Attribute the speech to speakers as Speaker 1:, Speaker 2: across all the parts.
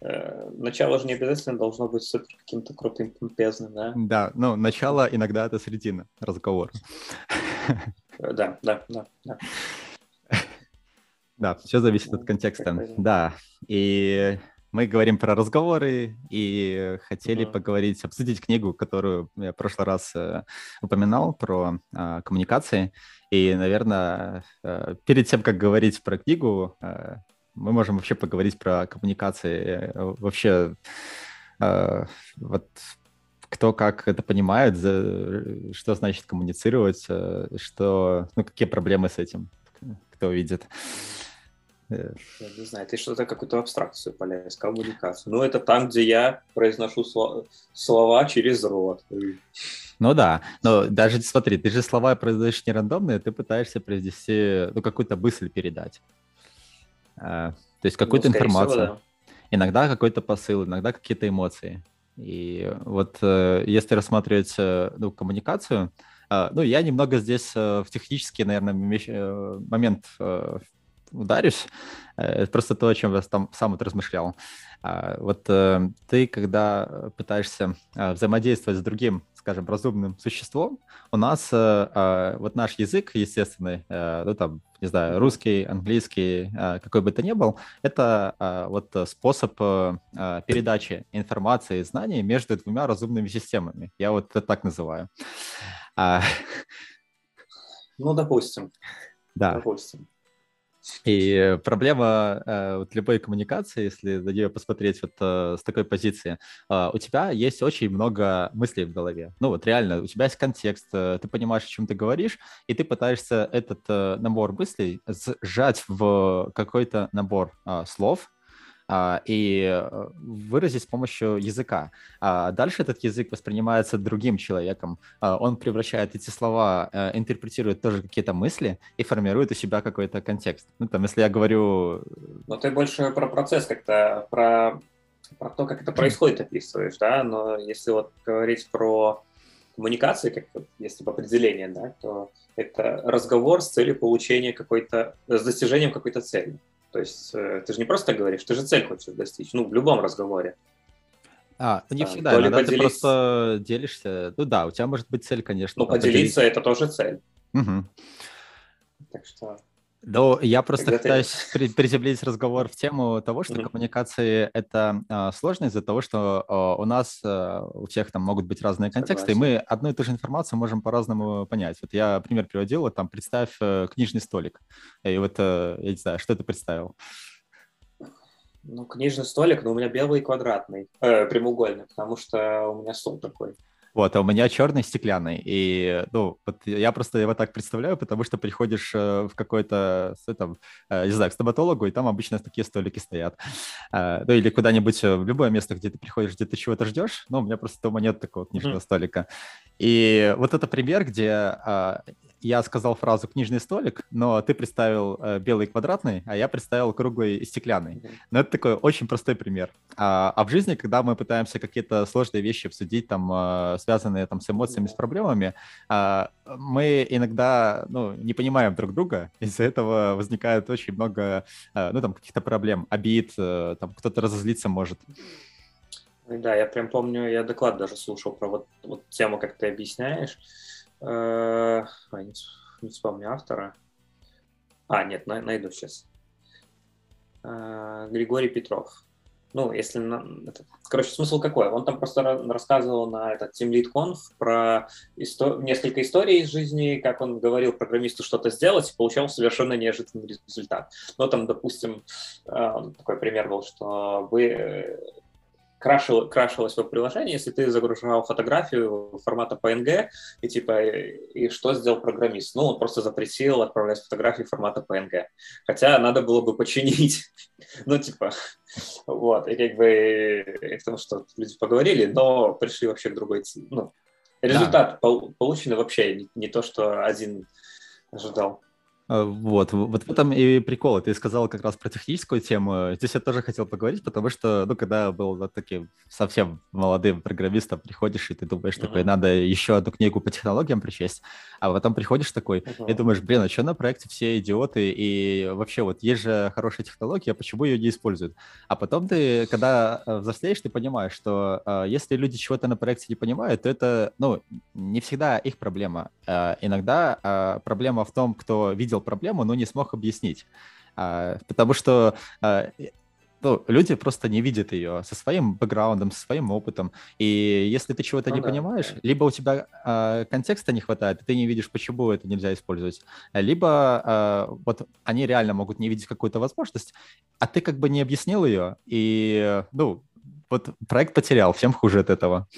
Speaker 1: э, начало же не обязательно должно быть супер каким-то крутым, помпезным, да?
Speaker 2: Да, ну, начало иногда это середина разговора.
Speaker 1: Э, да, да, да, да.
Speaker 2: Да, все зависит от контекста. Да, и мы говорим про разговоры и хотели uh-huh. поговорить, обсудить книгу, которую я в прошлый раз э, упоминал про э, коммуникации. И, наверное, э, перед тем, как говорить про книгу, э, мы можем вообще поговорить про коммуникации. Э, вообще, э, вот кто как это понимает, за, что значит коммуницировать, э, что, ну, какие проблемы с этим, кто видит.
Speaker 1: Я не знаю, ты что-то какую-то абстракцию полез, коммуникацию. Ну, это там, где я произношу слова, слова через рот.
Speaker 2: Ну да, но даже смотри, ты же слова произносишь не рандомные, ты пытаешься произнести, ну, какую-то мысль передать. А, то есть какую-то ну, информацию. Всего, да. Иногда какой-то посыл, иногда какие-то эмоции. И вот э, если рассматривать э, ну, коммуникацию, э, ну, я немного здесь в технический, наверное, момент ударюсь. Это просто то, о чем я там сам вот размышлял. А, вот ты, когда пытаешься взаимодействовать с другим скажем, разумным существом, у нас э, э, вот наш язык естественный, э, ну там, не знаю, русский, английский, э, какой бы то ни был, это э, вот способ э, передачи информации и знаний между двумя разумными системами. Я вот это так называю. А...
Speaker 1: Ну, допустим.
Speaker 2: Да. Допустим. И проблема э, вот любой коммуникации, если на нее посмотреть вот э, с такой позиции, э, у тебя есть очень много мыслей в голове. Ну вот реально, у тебя есть контекст, э, ты понимаешь, о чем ты говоришь, и ты пытаешься этот э, набор мыслей сжать в какой-то набор э, слов, а, и э, выразить с помощью языка. А дальше этот язык воспринимается другим человеком. А, он превращает эти слова, э, интерпретирует тоже какие-то мысли и формирует у себя какой-то контекст. Ну, там, если я говорю...
Speaker 1: Но ты больше про процесс как-то, про, про то, как это происходит, описываешь, да? Но если вот говорить про коммуникации, как если по определению, да, то это разговор с целью получения какой-то, с достижением какой-то цели. То есть э, ты же не просто говоришь, ты же цель хочешь достичь, ну, в любом разговоре.
Speaker 2: А, ну не всегда, иногда поделиться... ты просто делишься. Ну да, у тебя может быть цель, конечно.
Speaker 1: Ну, поделиться поделить... это тоже цель.
Speaker 2: Угу.
Speaker 1: Так что
Speaker 2: ну, я просто Когда пытаюсь ты... приземлить разговор в тему того, что mm-hmm. коммуникации это э, сложно из-за того, что э, у нас э, у всех там могут быть разные контексты, Согласен. и мы одну и ту же информацию можем по-разному понять. Вот я пример приводил, вот там представь э, книжный столик, и вот э, я не знаю, что ты представил?
Speaker 1: Ну, книжный столик, но у меня белый квадратный, э, прямоугольный, потому что у меня стол такой.
Speaker 2: Вот, а у меня черный стеклянный. И, ну, вот я просто его так представляю, потому что приходишь э, в какой-то, там, э, не знаю, к стоматологу, и там обычно такие столики стоят. Э, ну, или куда-нибудь в любое место, где ты приходишь, где ты чего-то ждешь. Ну, у меня просто дома нет такого книжного mm-hmm. столика. И вот это пример, где а, я сказал фразу «книжный столик», но ты представил э, белый квадратный, а я представил круглый и стеклянный. Но это такой очень простой пример. А, а в жизни, когда мы пытаемся какие-то сложные вещи обсудить, там, э, связанные там, с эмоциями, с проблемами, э, мы иногда ну, не понимаем друг друга, из-за этого возникает очень много э, ну, там, каких-то проблем, обид, э, там, кто-то разозлиться может.
Speaker 1: Да, я прям помню, я доклад даже слушал про вот, вот тему, как ты объясняешь. Э, не, не вспомню автора. А, нет, найду сейчас. Э, Григорий Петров. Ну, если... Это, короче, смысл какой? Он там просто рассказывал на этот Team Lead Conf про исто... несколько историй из жизни, как он говорил программисту что-то сделать, и получал совершенно неожиданный результат. Ну, там, допустим, э, такой пример был, что вы крашил, крашилось в приложение, если ты загружал фотографию формата PNG, и типа, и, и что сделал программист? Ну, он просто запретил отправлять фотографии формата PNG. Хотя надо было бы починить. ну, типа, вот, и как бы, и к тому, что люди поговорили, но пришли вообще к другой, ну, результат да. полученный вообще не, не то, что один ожидал.
Speaker 2: А, вот, вот в этом и прикол. Ты сказал как раз про техническую тему. Здесь я тоже хотел поговорить, потому что, ну, когда был вот таким совсем молодым программистом, приходишь и ты думаешь, uh-huh. такой, надо еще одну книгу по технологиям прочесть, а потом приходишь такой uh-huh. и думаешь, блин, а что на проекте все идиоты, и вообще вот есть же хорошая технология, почему ее не используют? А потом ты, когда э, взрослеешь, ты понимаешь, что э, если люди чего-то на проекте не понимают, то это, ну, не всегда их проблема. Э, иногда э, проблема в том, кто видел увидел проблему, но не смог объяснить. А, потому что а, ну, люди просто не видят ее со своим бэкграундом, со своим опытом. И если ты чего-то ну, не да, понимаешь, да. либо у тебя э, контекста не хватает, и ты не видишь, почему это нельзя использовать, либо э, вот они реально могут не видеть какую-то возможность, а ты как бы не объяснил ее, и, ну, вот проект потерял, всем хуже от этого.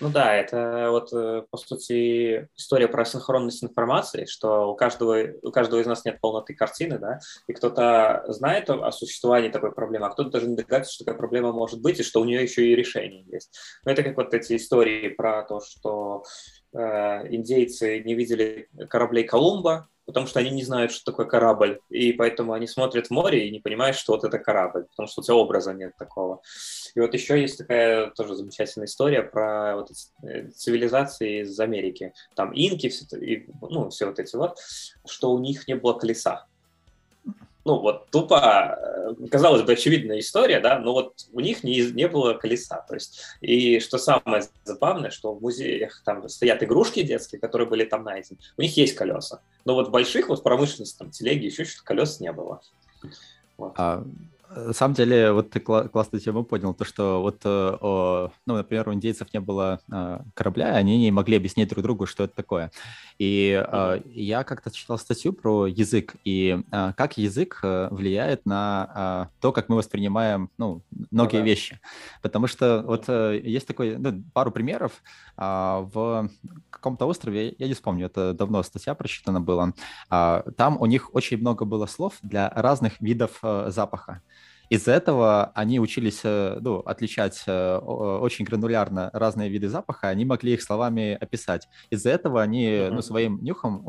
Speaker 1: Ну да, это вот, э, по сути, история про синхронность информации, что у каждого, у каждого из нас нет полноты картины, да, и кто-то знает о существовании такой проблемы, а кто-то даже не догадывается, что такая проблема может быть, и что у нее еще и решение есть. Но это как вот эти истории про то, что э, индейцы не видели кораблей Колумба, потому что они не знают, что такое корабль, и поэтому они смотрят в море и не понимают, что вот это корабль, потому что у тебя образа нет такого. И вот еще есть такая тоже замечательная история про вот э, цивилизации из Америки. Там инки, все, и, ну, все вот эти вот, что у них не было колеса ну вот тупо, э, казалось бы, очевидная история, да, но вот у них не, не было колеса, то есть, и что самое забавное, что в музеях там стоят игрушки детские, которые были там найдены, у них есть колеса, но вот больших вот промышленности, там, телеги, еще что-то колес не было.
Speaker 2: Вот. А на самом деле, вот ты кла- классную тему понял, то, что вот, э, о, ну, например, у индейцев не было э, корабля, они не могли объяснить друг другу, что это такое. И э, я как-то читал статью про язык, и э, как язык э, влияет на то, как мы воспринимаем, ну, многие ага. вещи. Потому что вот э, есть такой, ну, пару примеров. В каком-то острове, я не вспомню, это давно статья прочитана была, там у них очень много было слов для разных видов запаха. Из-за этого они учились э, ну, отличать э, очень гранулярно разные виды запаха, они могли их словами описать. Из-за этого они mm-hmm. ну, своим нюхом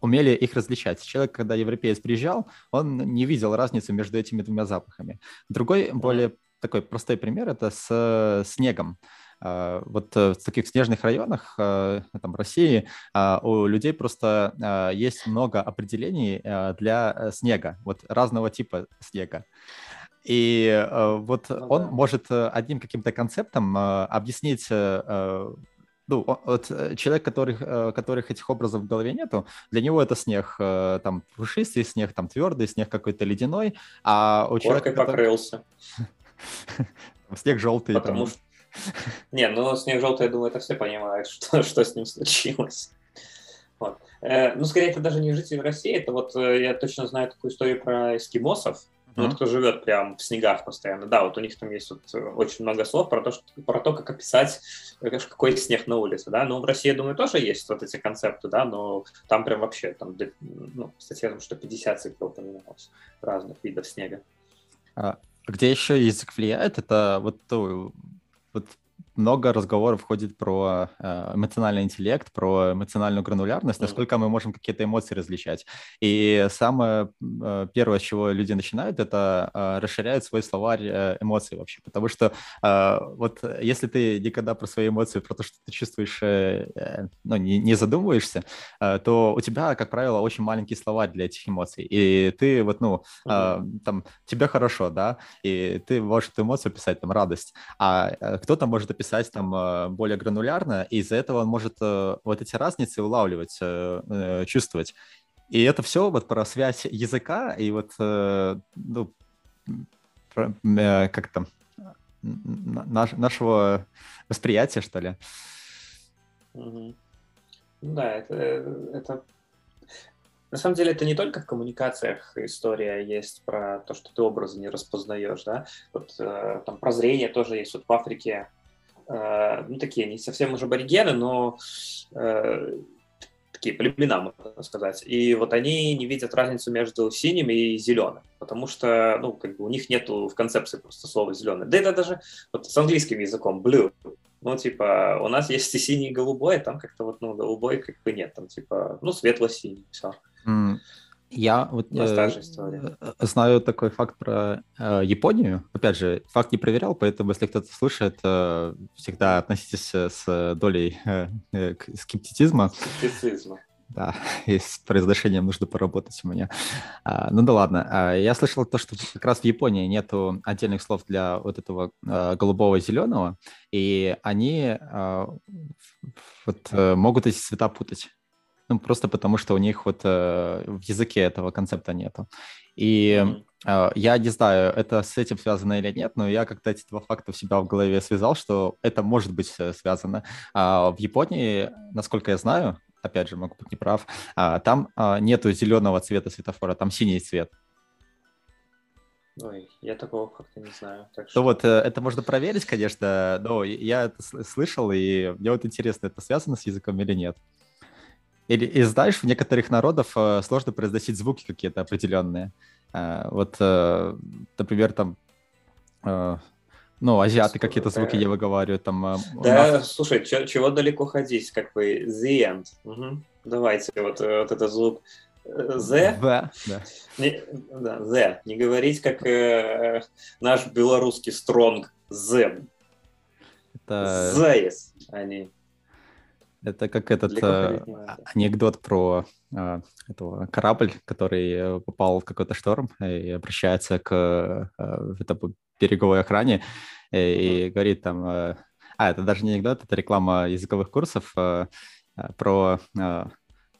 Speaker 2: умели их различать. Человек, когда европеец приезжал, он не видел разницы между этими двумя запахами. Другой, более такой простой пример, это с э, снегом. Вот в таких снежных районах там, России у людей просто есть много определений для снега, вот разного типа снега. И э, вот ну, он да. может э, одним каким-то концептом э, объяснить э, ну, вот человек, которых, которых этих образов в голове нету, для него это снег, там, пушистый снег, там, твердый снег какой-то ледяной, а у
Speaker 1: человека... покрылся.
Speaker 2: Снег желтый.
Speaker 1: Потому что... Не, ну, снег желтый, я думаю, это все понимают, что, что с ним случилось. Вот. Ну, скорее, это даже не жители России, это вот я точно знаю такую историю про эскимосов, ну, вот кто живет прям в снегах постоянно. Да, вот у них там есть вот э, очень много слов про то, что, про то, как описать, э, какой снег на улице, да. Ну, в России, я думаю, тоже есть вот эти концепты, да, но там прям вообще, там, ну, кстати, я думаю, что 50 циклов упоминалось разных видов снега.
Speaker 2: А где еще язык влияет, это вот, вот много разговоров входит про э, эмоциональный интеллект, про эмоциональную гранулярность, насколько мы можем какие-то эмоции различать. И самое э, первое, с чего люди начинают, это э, расширяют свой словарь эмоций вообще. Потому что вот если ты никогда про свои эмоции, про то, что ты чувствуешь, ну, не, не задумываешься, то у тебя, как правило, очень маленький словарь для этих эмоций. И ты вот, ну, там, тебе хорошо, да, и ты можешь эту эмоцию писать, там, радость, а кто-то может описать писать там э, более гранулярно, и из-за этого он может э, вот эти разницы улавливать, э, чувствовать. И это все вот про связь языка и вот, ну, как там, наш, нашего восприятия, что ли.
Speaker 1: Угу. Да, это, это на самом деле это не только в коммуникациях история есть про то, что ты образы не распознаешь, да. Вот э, там про зрение тоже есть. Вот в Африке Э, ну, такие не совсем уже аборигены, но э, такие племена, можно сказать. И вот они не видят разницу между синим и зеленым, потому что, ну, как бы у них нету в концепции просто слова зеленый. Да это даже вот с английским языком blue. Ну, типа, у нас есть и синий, и голубой, а там как-то вот, ну, голубой как бы нет, там, типа, ну, светло-синий, все.
Speaker 2: Mm. Я вот э, знаю такой факт про э, Японию. Опять же, факт не проверял, поэтому если кто-то слушает, э, всегда относитесь с долей э, э, скептицизма.
Speaker 1: Скептицизма.
Speaker 2: Да, и с произношением нужно поработать у меня. А, ну да ладно. А, я слышал то, что как раз в Японии нету отдельных слов для вот этого а, голубого и зеленого, и они а, вот, а, могут эти цвета путать. Ну, просто потому что у них вот э, в языке этого концепта нету. И э, я не знаю, это с этим связано или нет, но я как-то эти два факта в себя в голове связал, что это может быть связано. А в Японии, насколько я знаю, опять же, могу быть неправ, а, там а, нету зеленого цвета светофора, там синий цвет.
Speaker 1: Ой, я такого как-то не знаю. Так
Speaker 2: что... Ну вот, э, это можно проверить, конечно, но я это слышал, и мне вот интересно, это связано с языком или нет. Или, и знаешь, в некоторых народов э, сложно произносить звуки какие-то определенные. Э, вот, например, там ну, азиаты какие-то звуки не выговаривают там.
Speaker 1: А, да, нас... слушай, чё, чего далеко ходить, как бы the end. Угу. Давайте вот, э, вот этот звук the. Э,
Speaker 2: the, да.
Speaker 1: Не, да, the. Не говорить, как э, наш белорусский strong the. Это... Они.
Speaker 2: Это как этот э, анекдот про э, этого корабль, который попал в какой-то шторм и обращается к э, этому береговой охране и, и говорит там... Э, а, это даже не анекдот, это реклама языковых курсов э, э, про э,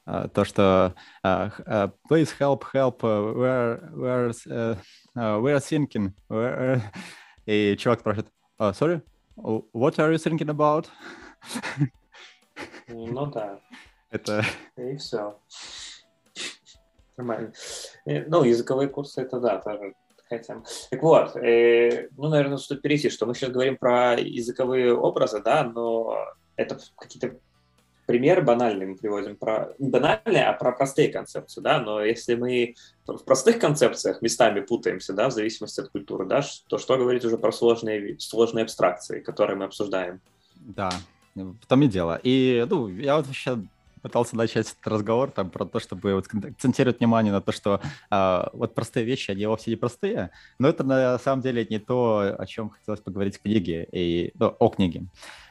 Speaker 2: э, то, что uh, uh, please help, help, uh, where, where's, uh, uh, we're thinking. Where... И чувак спрашивает, sorry, what are you thinking about?
Speaker 1: Ну да.
Speaker 2: Это...
Speaker 1: И все. Нормально. Ну, языковые курсы, это да, тоже хотим. Так вот, э, ну, наверное, стоит перейти, что мы сейчас говорим про языковые образы, да, но это какие-то примеры банальные мы приводим про не банальные, а про простые концепции, да. Но если мы в простых концепциях местами путаемся, да, в зависимости от культуры, да, то что говорить уже про сложные сложные абстракции, которые мы обсуждаем?
Speaker 2: Да, в том и дело. И, ну, я вот вообще пытался начать этот разговор там про то, чтобы вот акцентировать внимание на то, что а, вот простые вещи, они вовсе не простые, но это на самом деле не то, о чем хотелось поговорить в книге, и, ну, о книге.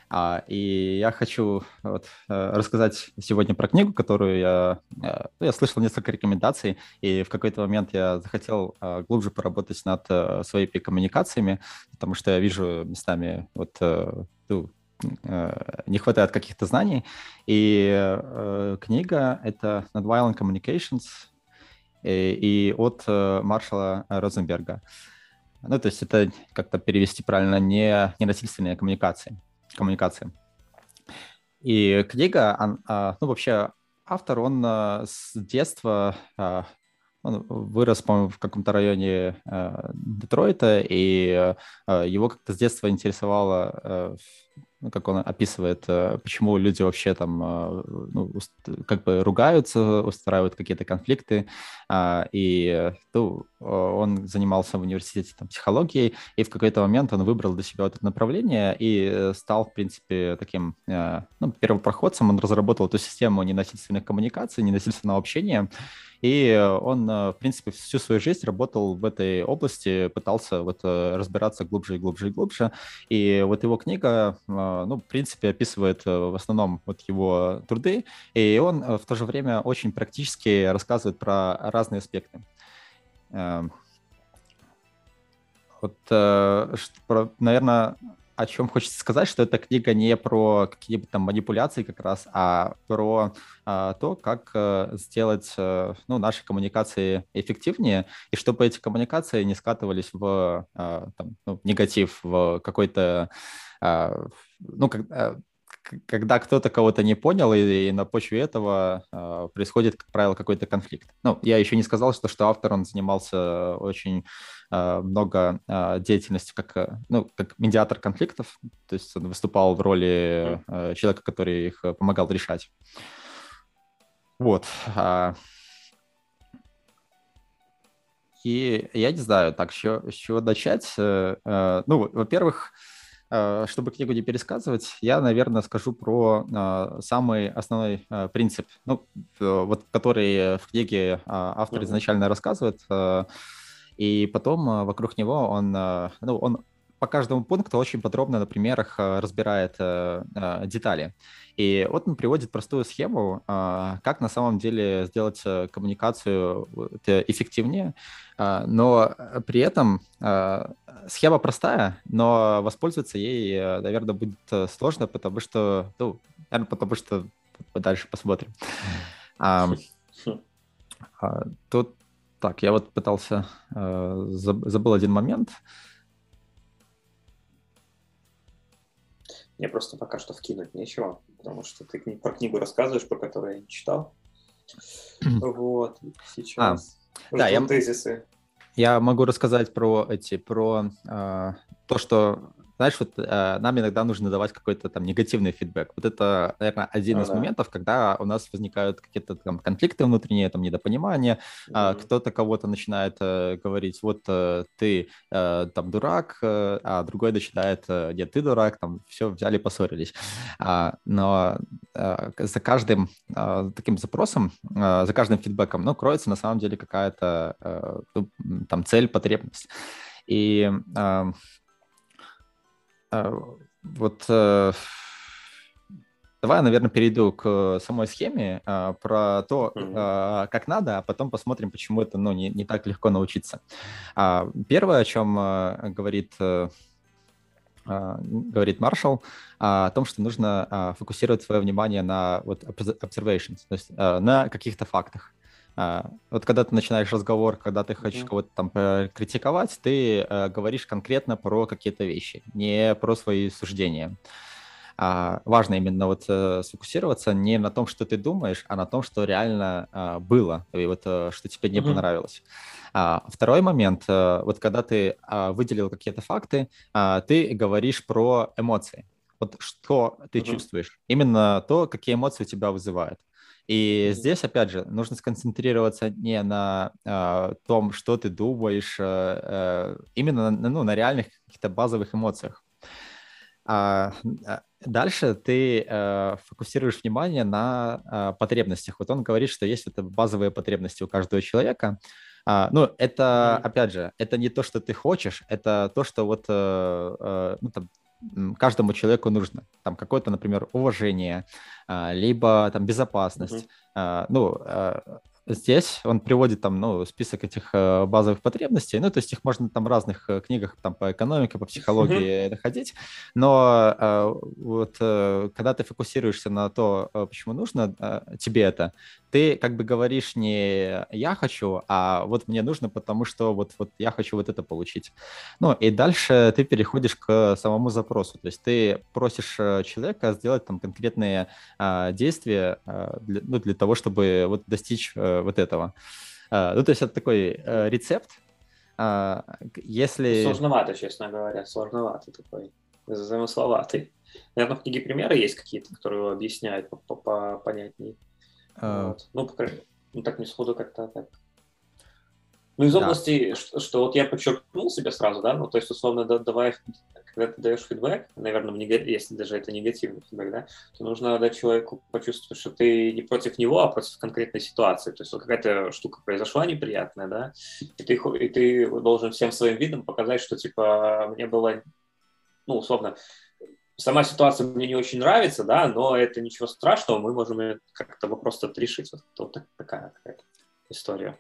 Speaker 2: А, и я хочу вот, э, рассказать сегодня про книгу, которую я, э, ну, я слышал несколько рекомендаций, и в какой-то момент я захотел э, глубже поработать над своими коммуникациями, потому что я вижу местами вот ну, Э, не хватает каких-то знаний. И э, книга — это Nonviolent Communications и, э, и от э, Маршала Розенберга. Ну, то есть это как-то перевести правильно не ненасильственные коммуникации. коммуникации. И книга, он, а, ну, вообще автор, он а, с детства он вырос, по-моему, в каком-то районе э, Детройта, и э, его как-то с детства интересовало э, ну, как он описывает, э, почему люди вообще там э, ну, как бы ругаются, устраивают какие-то конфликты. А, и ну, он занимался в университете там, психологией, и в какой-то момент он выбрал для себя это направление и стал, в принципе, таким ну, первопроходцем. Он разработал эту систему ненасильственных коммуникаций, ненасильственного общения, и он, в принципе, всю свою жизнь работал в этой области, пытался вот разбираться глубже и глубже и глубже. И вот его книга, ну, в принципе, описывает в основном вот его труды, и он в то же время очень практически рассказывает про разные аспекты. Эм, вот, наверное, о чем хочется сказать, что эта книга не про какие-то там манипуляции как раз, а про а, то, как а, сделать а, ну, наши коммуникации эффективнее, и чтобы эти коммуникации не скатывались в а, там, ну, негатив, в какой-то... А, ну, как, когда кто-то кого-то не понял, и, и на почве этого э, происходит, как правило, какой-то конфликт. Ну, я еще не сказал, что, что автор, он занимался очень э, много э, деятельностью как, ну, как медиатор конфликтов, то есть он выступал в роли э, человека, который их помогал решать. Вот. И я не знаю, так, с чего, с чего начать. Э, э, ну, во-первых, э, чтобы книгу не пересказывать, я, наверное, скажу про э, самый основной э, принцип, ну, вот который в книге автор изначально рассказывает, и потом вокруг него он, ну, он по каждому пункту очень подробно на примерах разбирает детали. И вот он приводит простую схему, как на самом деле сделать коммуникацию эффективнее, но при этом схема простая, но воспользоваться ей, наверное, будет сложно, потому что, ну, наверное, потому что дальше посмотрим. Тут так, я вот пытался, забыл один момент.
Speaker 1: Мне просто пока что вкинуть нечего, потому что ты про книгу рассказываешь, про которую я не читал. Вот, сейчас.
Speaker 2: А, да, я, тезисы. Я могу рассказать про эти, про э, то, что знаешь, вот э, нам иногда нужно давать какой-то там негативный фидбэк. Вот это, наверное, один ну, из да. моментов, когда у нас возникают какие-то там конфликты внутренние, там недопонимания, mm-hmm. э, кто-то кого-то начинает э, говорить, вот э, ты э, там дурак, э, а другой начинает, э, нет, ты дурак, там все взяли, поссорились. А, но э, за каждым э, таким запросом, э, за каждым фидбэком, ну, кроется на самом деле какая-то э, ну, там цель, потребность. И э, а, вот э, давай, наверное, перейду к самой схеме а, про то, mm-hmm. как надо, а потом посмотрим, почему это ну, не, не так легко научиться. Первое, о чем говорит говорит Маршалл, о том, что нужно фокусировать свое внимание на вот observations, то есть на каких-то фактах. А, вот когда ты начинаешь разговор, когда ты хочешь mm-hmm. кого-то там критиковать, ты э, говоришь конкретно про какие-то вещи, не про свои суждения. А, важно именно вот э, сфокусироваться не на том, что ты думаешь, а на том, что реально а, было, и вот э, что тебе не mm-hmm. понравилось. А, второй момент, э, вот когда ты а, выделил какие-то факты, а, ты говоришь про эмоции. Вот что ты mm-hmm. чувствуешь, именно то, какие эмоции у тебя вызывают. И здесь, опять же, нужно сконцентрироваться не на э, том, что ты думаешь, э, именно на, ну, на реальных каких-то базовых эмоциях. А, дальше ты э, фокусируешь внимание на э, потребностях. Вот он говорит, что есть это базовые потребности у каждого человека. А, ну, это, опять же, это не то, что ты хочешь, это то, что вот, э, э, ну, там, каждому человеку нужно. Там какое-то, например, уважение, а, либо там безопасность. Mm-hmm. Ну, а, Здесь он приводит там, ну, список этих э, базовых потребностей, ну, то есть их можно там в разных э, книгах там по экономике, по психологии находить, но э, вот когда ты фокусируешься на то, почему нужно тебе это, ты как бы говоришь не «я хочу», а вот мне нужно, потому что вот, вот я хочу вот это получить. Ну, и дальше ты переходишь к самому запросу, то есть ты просишь человека сделать там конкретные действия для, ну, для того, чтобы вот достичь вот этого. А, ну, то есть это такой э, рецепт. А, если...
Speaker 1: Сложновато, честно говоря, сложновато такой, замысловатый. Наверное, в книге примеры есть какие-то, которые объясняют понятнее. А... Вот. Ну, по ну, так не сходу как-то так. Ну, из области, да. что, что вот я подчеркнул себе сразу, да, ну, то есть, условно, давая когда ты даешь фидбэк, наверное, если даже это негативный фидбэк, да, то нужно дать человеку почувствовать, что ты не против него, а против конкретной ситуации. То есть вот какая-то штука произошла неприятная, да, и ты, и ты должен всем своим видом показать, что типа мне было, ну, условно, сама ситуация мне не очень нравится, да, но это ничего страшного, мы можем как-то вопрос этот решить. Вот, вот такая какая-то история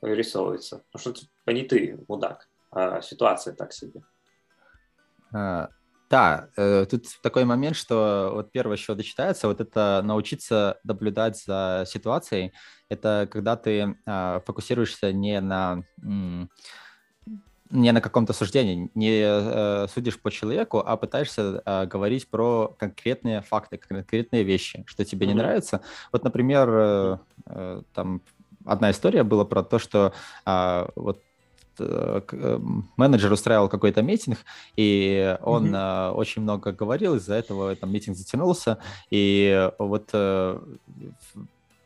Speaker 1: вырисовывается. Потому что типа не ты мудак, а ситуация так себе.
Speaker 2: А, да, э, тут такой момент, что вот первое, что дочитается, вот это научиться наблюдать за ситуацией. Это когда ты а, фокусируешься не на не на каком-то суждении, не э, судишь по человеку, а пытаешься э, говорить про конкретные факты, конкретные вещи, что тебе mm-hmm. не нравится. Вот, например, э, э, там одна история была про то, что э, вот менеджер устраивал какой-то митинг, и он mm-hmm. очень много говорил, из-за этого там митинг затянулся, и вот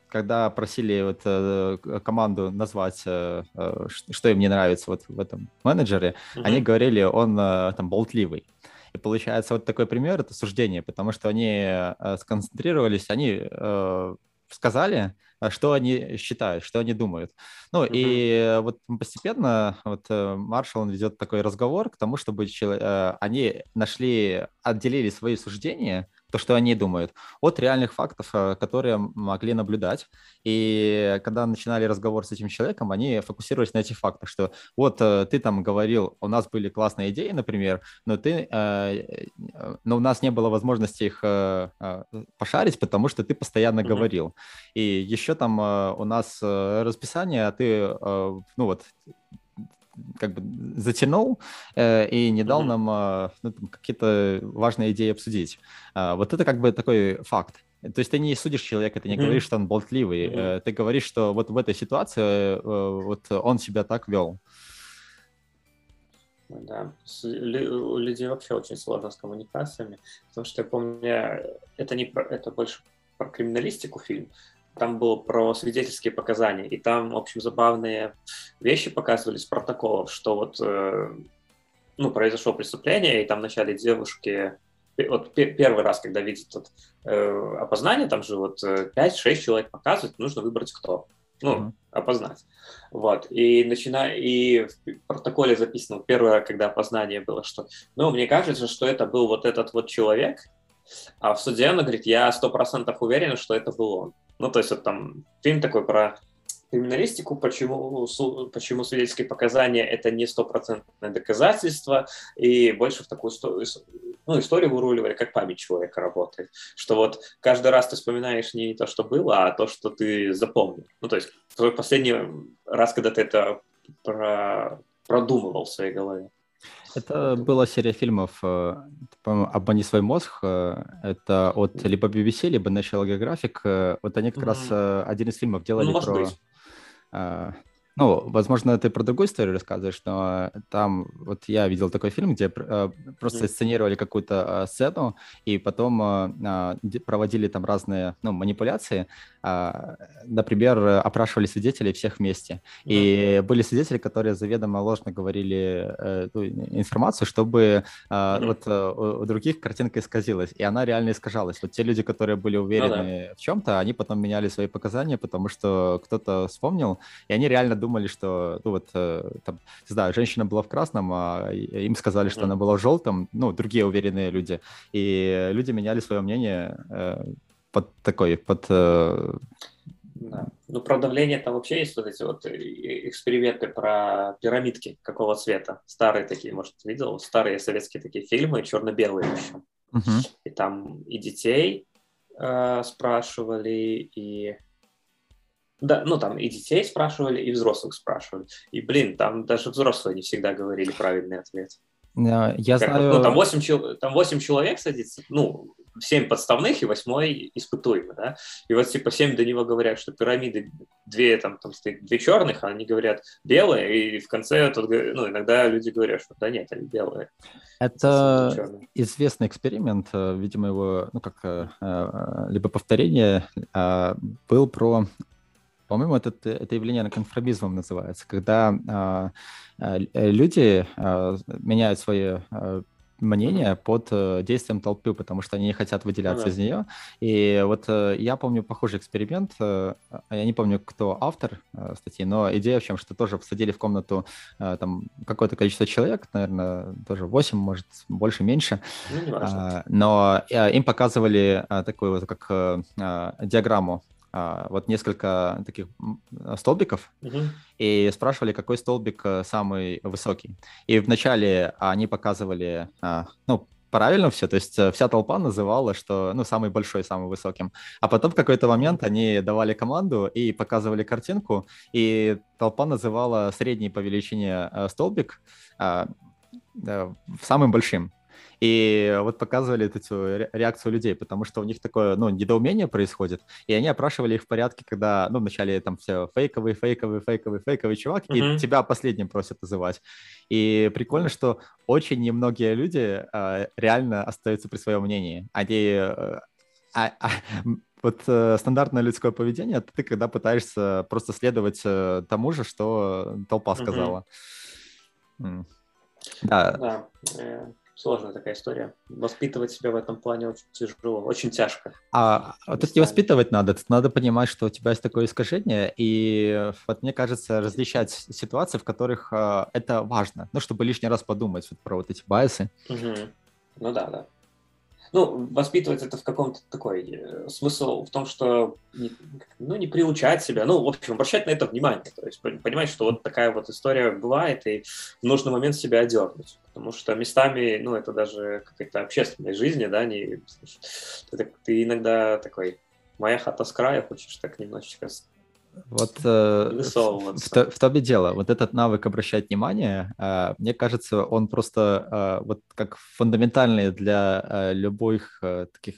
Speaker 2: когда просили вот команду назвать, что им не нравится вот в этом менеджере, mm-hmm. они говорили, он там болтливый. И получается вот такой пример — это суждение, потому что они э, сконцентрировались, они э, сказали, что они считают, что они думают. Ну, mm-hmm. и вот постепенно вот э, Маршал, он ведет такой разговор к тому, чтобы э, они нашли, отделили свои суждения то, что они думают, от реальных фактов, э, которые могли наблюдать. И когда начинали разговор с этим человеком, они фокусировались на этих фактах, что вот э, ты там говорил, у нас были классные идеи, например, но ты, э, но у нас не было возможности их пошарить, потому что ты постоянно mm-hmm. говорил. И еще там у нас расписание, а ты, ну вот, как бы затянул э, и не дал mm-hmm. нам э, ну, какие-то важные идеи обсудить. Э, вот это как бы такой факт. То есть ты не судишь человека, ты не mm-hmm. говоришь, что он болтливый, mm-hmm. э, ты говоришь, что вот в этой ситуации э, вот он себя так вел.
Speaker 1: Да, у людей вообще очень сложно с коммуникациями, потому что я помню, это не про, это больше про криминалистику фильм, там было про свидетельские показания, и там, в общем, забавные вещи показывались протоколов, что вот, э, ну, произошло преступление, и там вначале девушки, вот первый раз, когда видят вот, э, опознание, там же вот 5-6 э, человек показывают, нужно выбрать кто, ну, mm-hmm. опознать. Вот, и начиная, и в протоколе записано раз, когда опознание было, что, ну, мне кажется, что это был вот этот вот человек, а в суде он говорит, я сто процентов уверен, что это был он. Ну, то есть вот там фильм такой про криминалистику, почему, почему свидетельские показания это не стопроцентное доказательство, и больше в такую ну, историю выруливали, как память человека работает. Что вот каждый раз ты вспоминаешь не то, что было, а то, что ты запомнил. Ну, то есть твой последний раз, когда ты это про... продумывал в своей голове.
Speaker 2: Это была серия фильмов, э, по-моему, «Обмани свой мозг». Э, это от либо BBC, либо National Geographic. Э, вот они как mm-hmm. раз один из фильмов делали ну, про... Быть. Ну, возможно, ты про другую историю рассказываешь, но там вот я видел такой фильм, где э, просто сценировали какую-то э, сцену и потом э, проводили там разные ну, манипуляции. Э, например, опрашивали свидетелей всех вместе. И были свидетели, которые заведомо ложно говорили э, ту информацию, чтобы э, вот э, у других картинка исказилась, и она реально искажалась. Вот те люди, которые были уверены ну, да. в чем-то, они потом меняли свои показания, потому что кто-то вспомнил, и они реально думали, что, ну вот, э, там, не знаю, женщина была в красном, а им сказали, что она была в желтом, ну, другие уверенные люди. И люди меняли свое мнение э, под такой, под... Э,
Speaker 1: да. Ну, про давление там вообще есть вот эти вот эксперименты про пирамидки какого цвета. Старые такие, может, видел? Старые советские такие фильмы, черно-белые еще. Uh-huh. И там и детей э, спрашивали, и да, ну там и детей спрашивали, и взрослых спрашивали. И, блин, там даже взрослые не всегда говорили правильный ответ.
Speaker 2: Я как, знаю...
Speaker 1: Ну, там 8, там 8 человек садится, ну, 7 подставных и 8 испытуемый, да. И вот типа 7 до него говорят, что пирамиды, две там, там стоит, две черных, а они говорят белые, и в конце тут, ну, иногда люди говорят, что да нет, они белые.
Speaker 2: Это известный эксперимент, э, видимо, его, ну, как э, э, либо повторение, был про по-моему, это, это явление конформизмом называется, когда а, а, э, люди а, меняют свои а, мнение под э, действием толпы, потому что они не хотят выделяться ну, да. из нее. И вот э, я помню похожий эксперимент, э, я не помню, кто автор э, статьи, но идея в чем, что тоже посадили в комнату э, там какое-то количество человек, наверное, тоже 8, может, больше, меньше. Ну, но э, им показывали э, такую вот как э, диаграмму вот несколько таких столбиков угу. и спрашивали, какой столбик э, самый высокий. И вначале они показывали, а, ну, правильно все, то есть э, вся толпа называла, что, ну, самый большой, самый высоким. А потом в какой-то момент они давали команду и показывали картинку, и толпа называла средний по величине э, столбик а, самым большим. И вот показывали эту реакцию людей, потому что у них такое, ну, недоумение происходит, и они опрашивали их в порядке, когда, ну, вначале там все фейковый, фейковый, фейковый, фейковый чувак, uh-huh. и тебя последним просят называть. И прикольно, что очень немногие люди э, реально остаются при своем мнении. Они... Э, а, а, вот э, стандартное людское поведение, это ты когда пытаешься просто следовать э, тому же, что толпа сказала.
Speaker 1: Uh-huh. Mm. Да. да. Сложная такая история. Воспитывать себя в этом плане очень тяжело, очень тяжко.
Speaker 2: А вот это не воспитывать надо, надо понимать, что у тебя есть такое искажение, и вот мне кажется, различать ситуации, в которых э, это важно, ну, чтобы лишний раз подумать вот про вот эти байсы.
Speaker 1: Угу. Ну да, да. Ну, воспитывать это в каком-то такой э, смысл в том, что не, ну, не приучать себя, ну, в общем, обращать на это внимание, то есть понимать, что вот такая вот история бывает, и в нужный момент себя одернуть, потому что местами, ну, это даже какая-то общественная жизнь, да, не, ты, ты иногда такой, моя хата с края, хочешь так немножечко
Speaker 2: вот э, в, в, в том и дело. Вот этот навык обращать внимание, э, мне кажется, он просто э, вот как фундаментальный для э, любых э, таких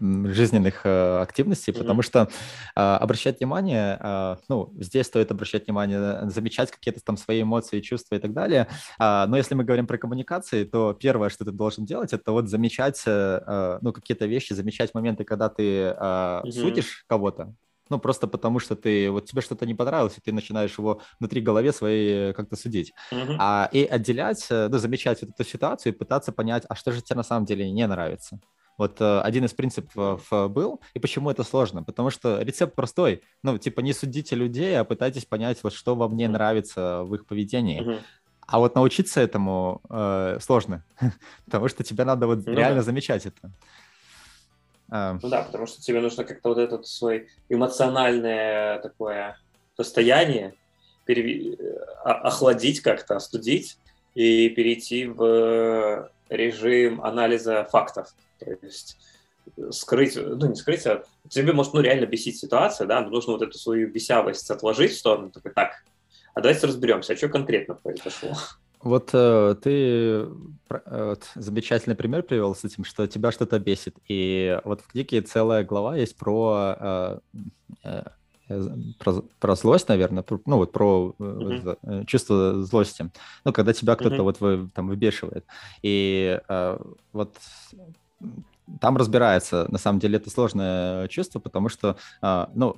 Speaker 2: жизненных э, активностей, mm-hmm. потому что э, обращать внимание, э, ну, здесь стоит обращать внимание, замечать какие-то там свои эмоции, чувства и так далее. Э, но если мы говорим про коммуникации, то первое, что ты должен делать, это вот замечать, э, ну, какие-то вещи, замечать моменты, когда ты э, mm-hmm. судишь кого-то, ну, просто потому что ты, вот тебе что-то не понравилось, и ты начинаешь его внутри голове своей как-то судить. Mm-hmm. А, и отделять, э, ну, замечать вот эту ситуацию и пытаться понять, а что же тебе на самом деле не нравится. Вот э, один из принципов э, был, и почему это сложно? Потому что рецепт простой. Ну, типа, не судите людей, а пытайтесь понять, вот что вам не нравится в их поведении. Mm-hmm. А вот научиться этому э, сложно, потому что тебе надо вот ну, реально да. замечать это.
Speaker 1: А. Ну да, потому что тебе нужно как-то вот этот свой эмоциональное такое состояние перев... охладить как-то, остудить и перейти в режим анализа фактов. То есть скрыть, ну не скрыть, а тебе может ну реально бесить ситуация, да, но нужно вот эту свою бесявость отложить в сторону, такой, так, а давайте разберемся, а что конкретно произошло.
Speaker 2: Вот э, ты э, вот, замечательный пример привел с этим, что тебя что-то бесит. И вот в книге целая глава есть про, э, э, э про, про злость, наверное, про, ну вот про mm-hmm. чувство злости. Ну, когда тебя кто-то mm-hmm. вот вы, там выбешивает. И э, вот там разбирается, на самом деле это сложное чувство, потому что, ну,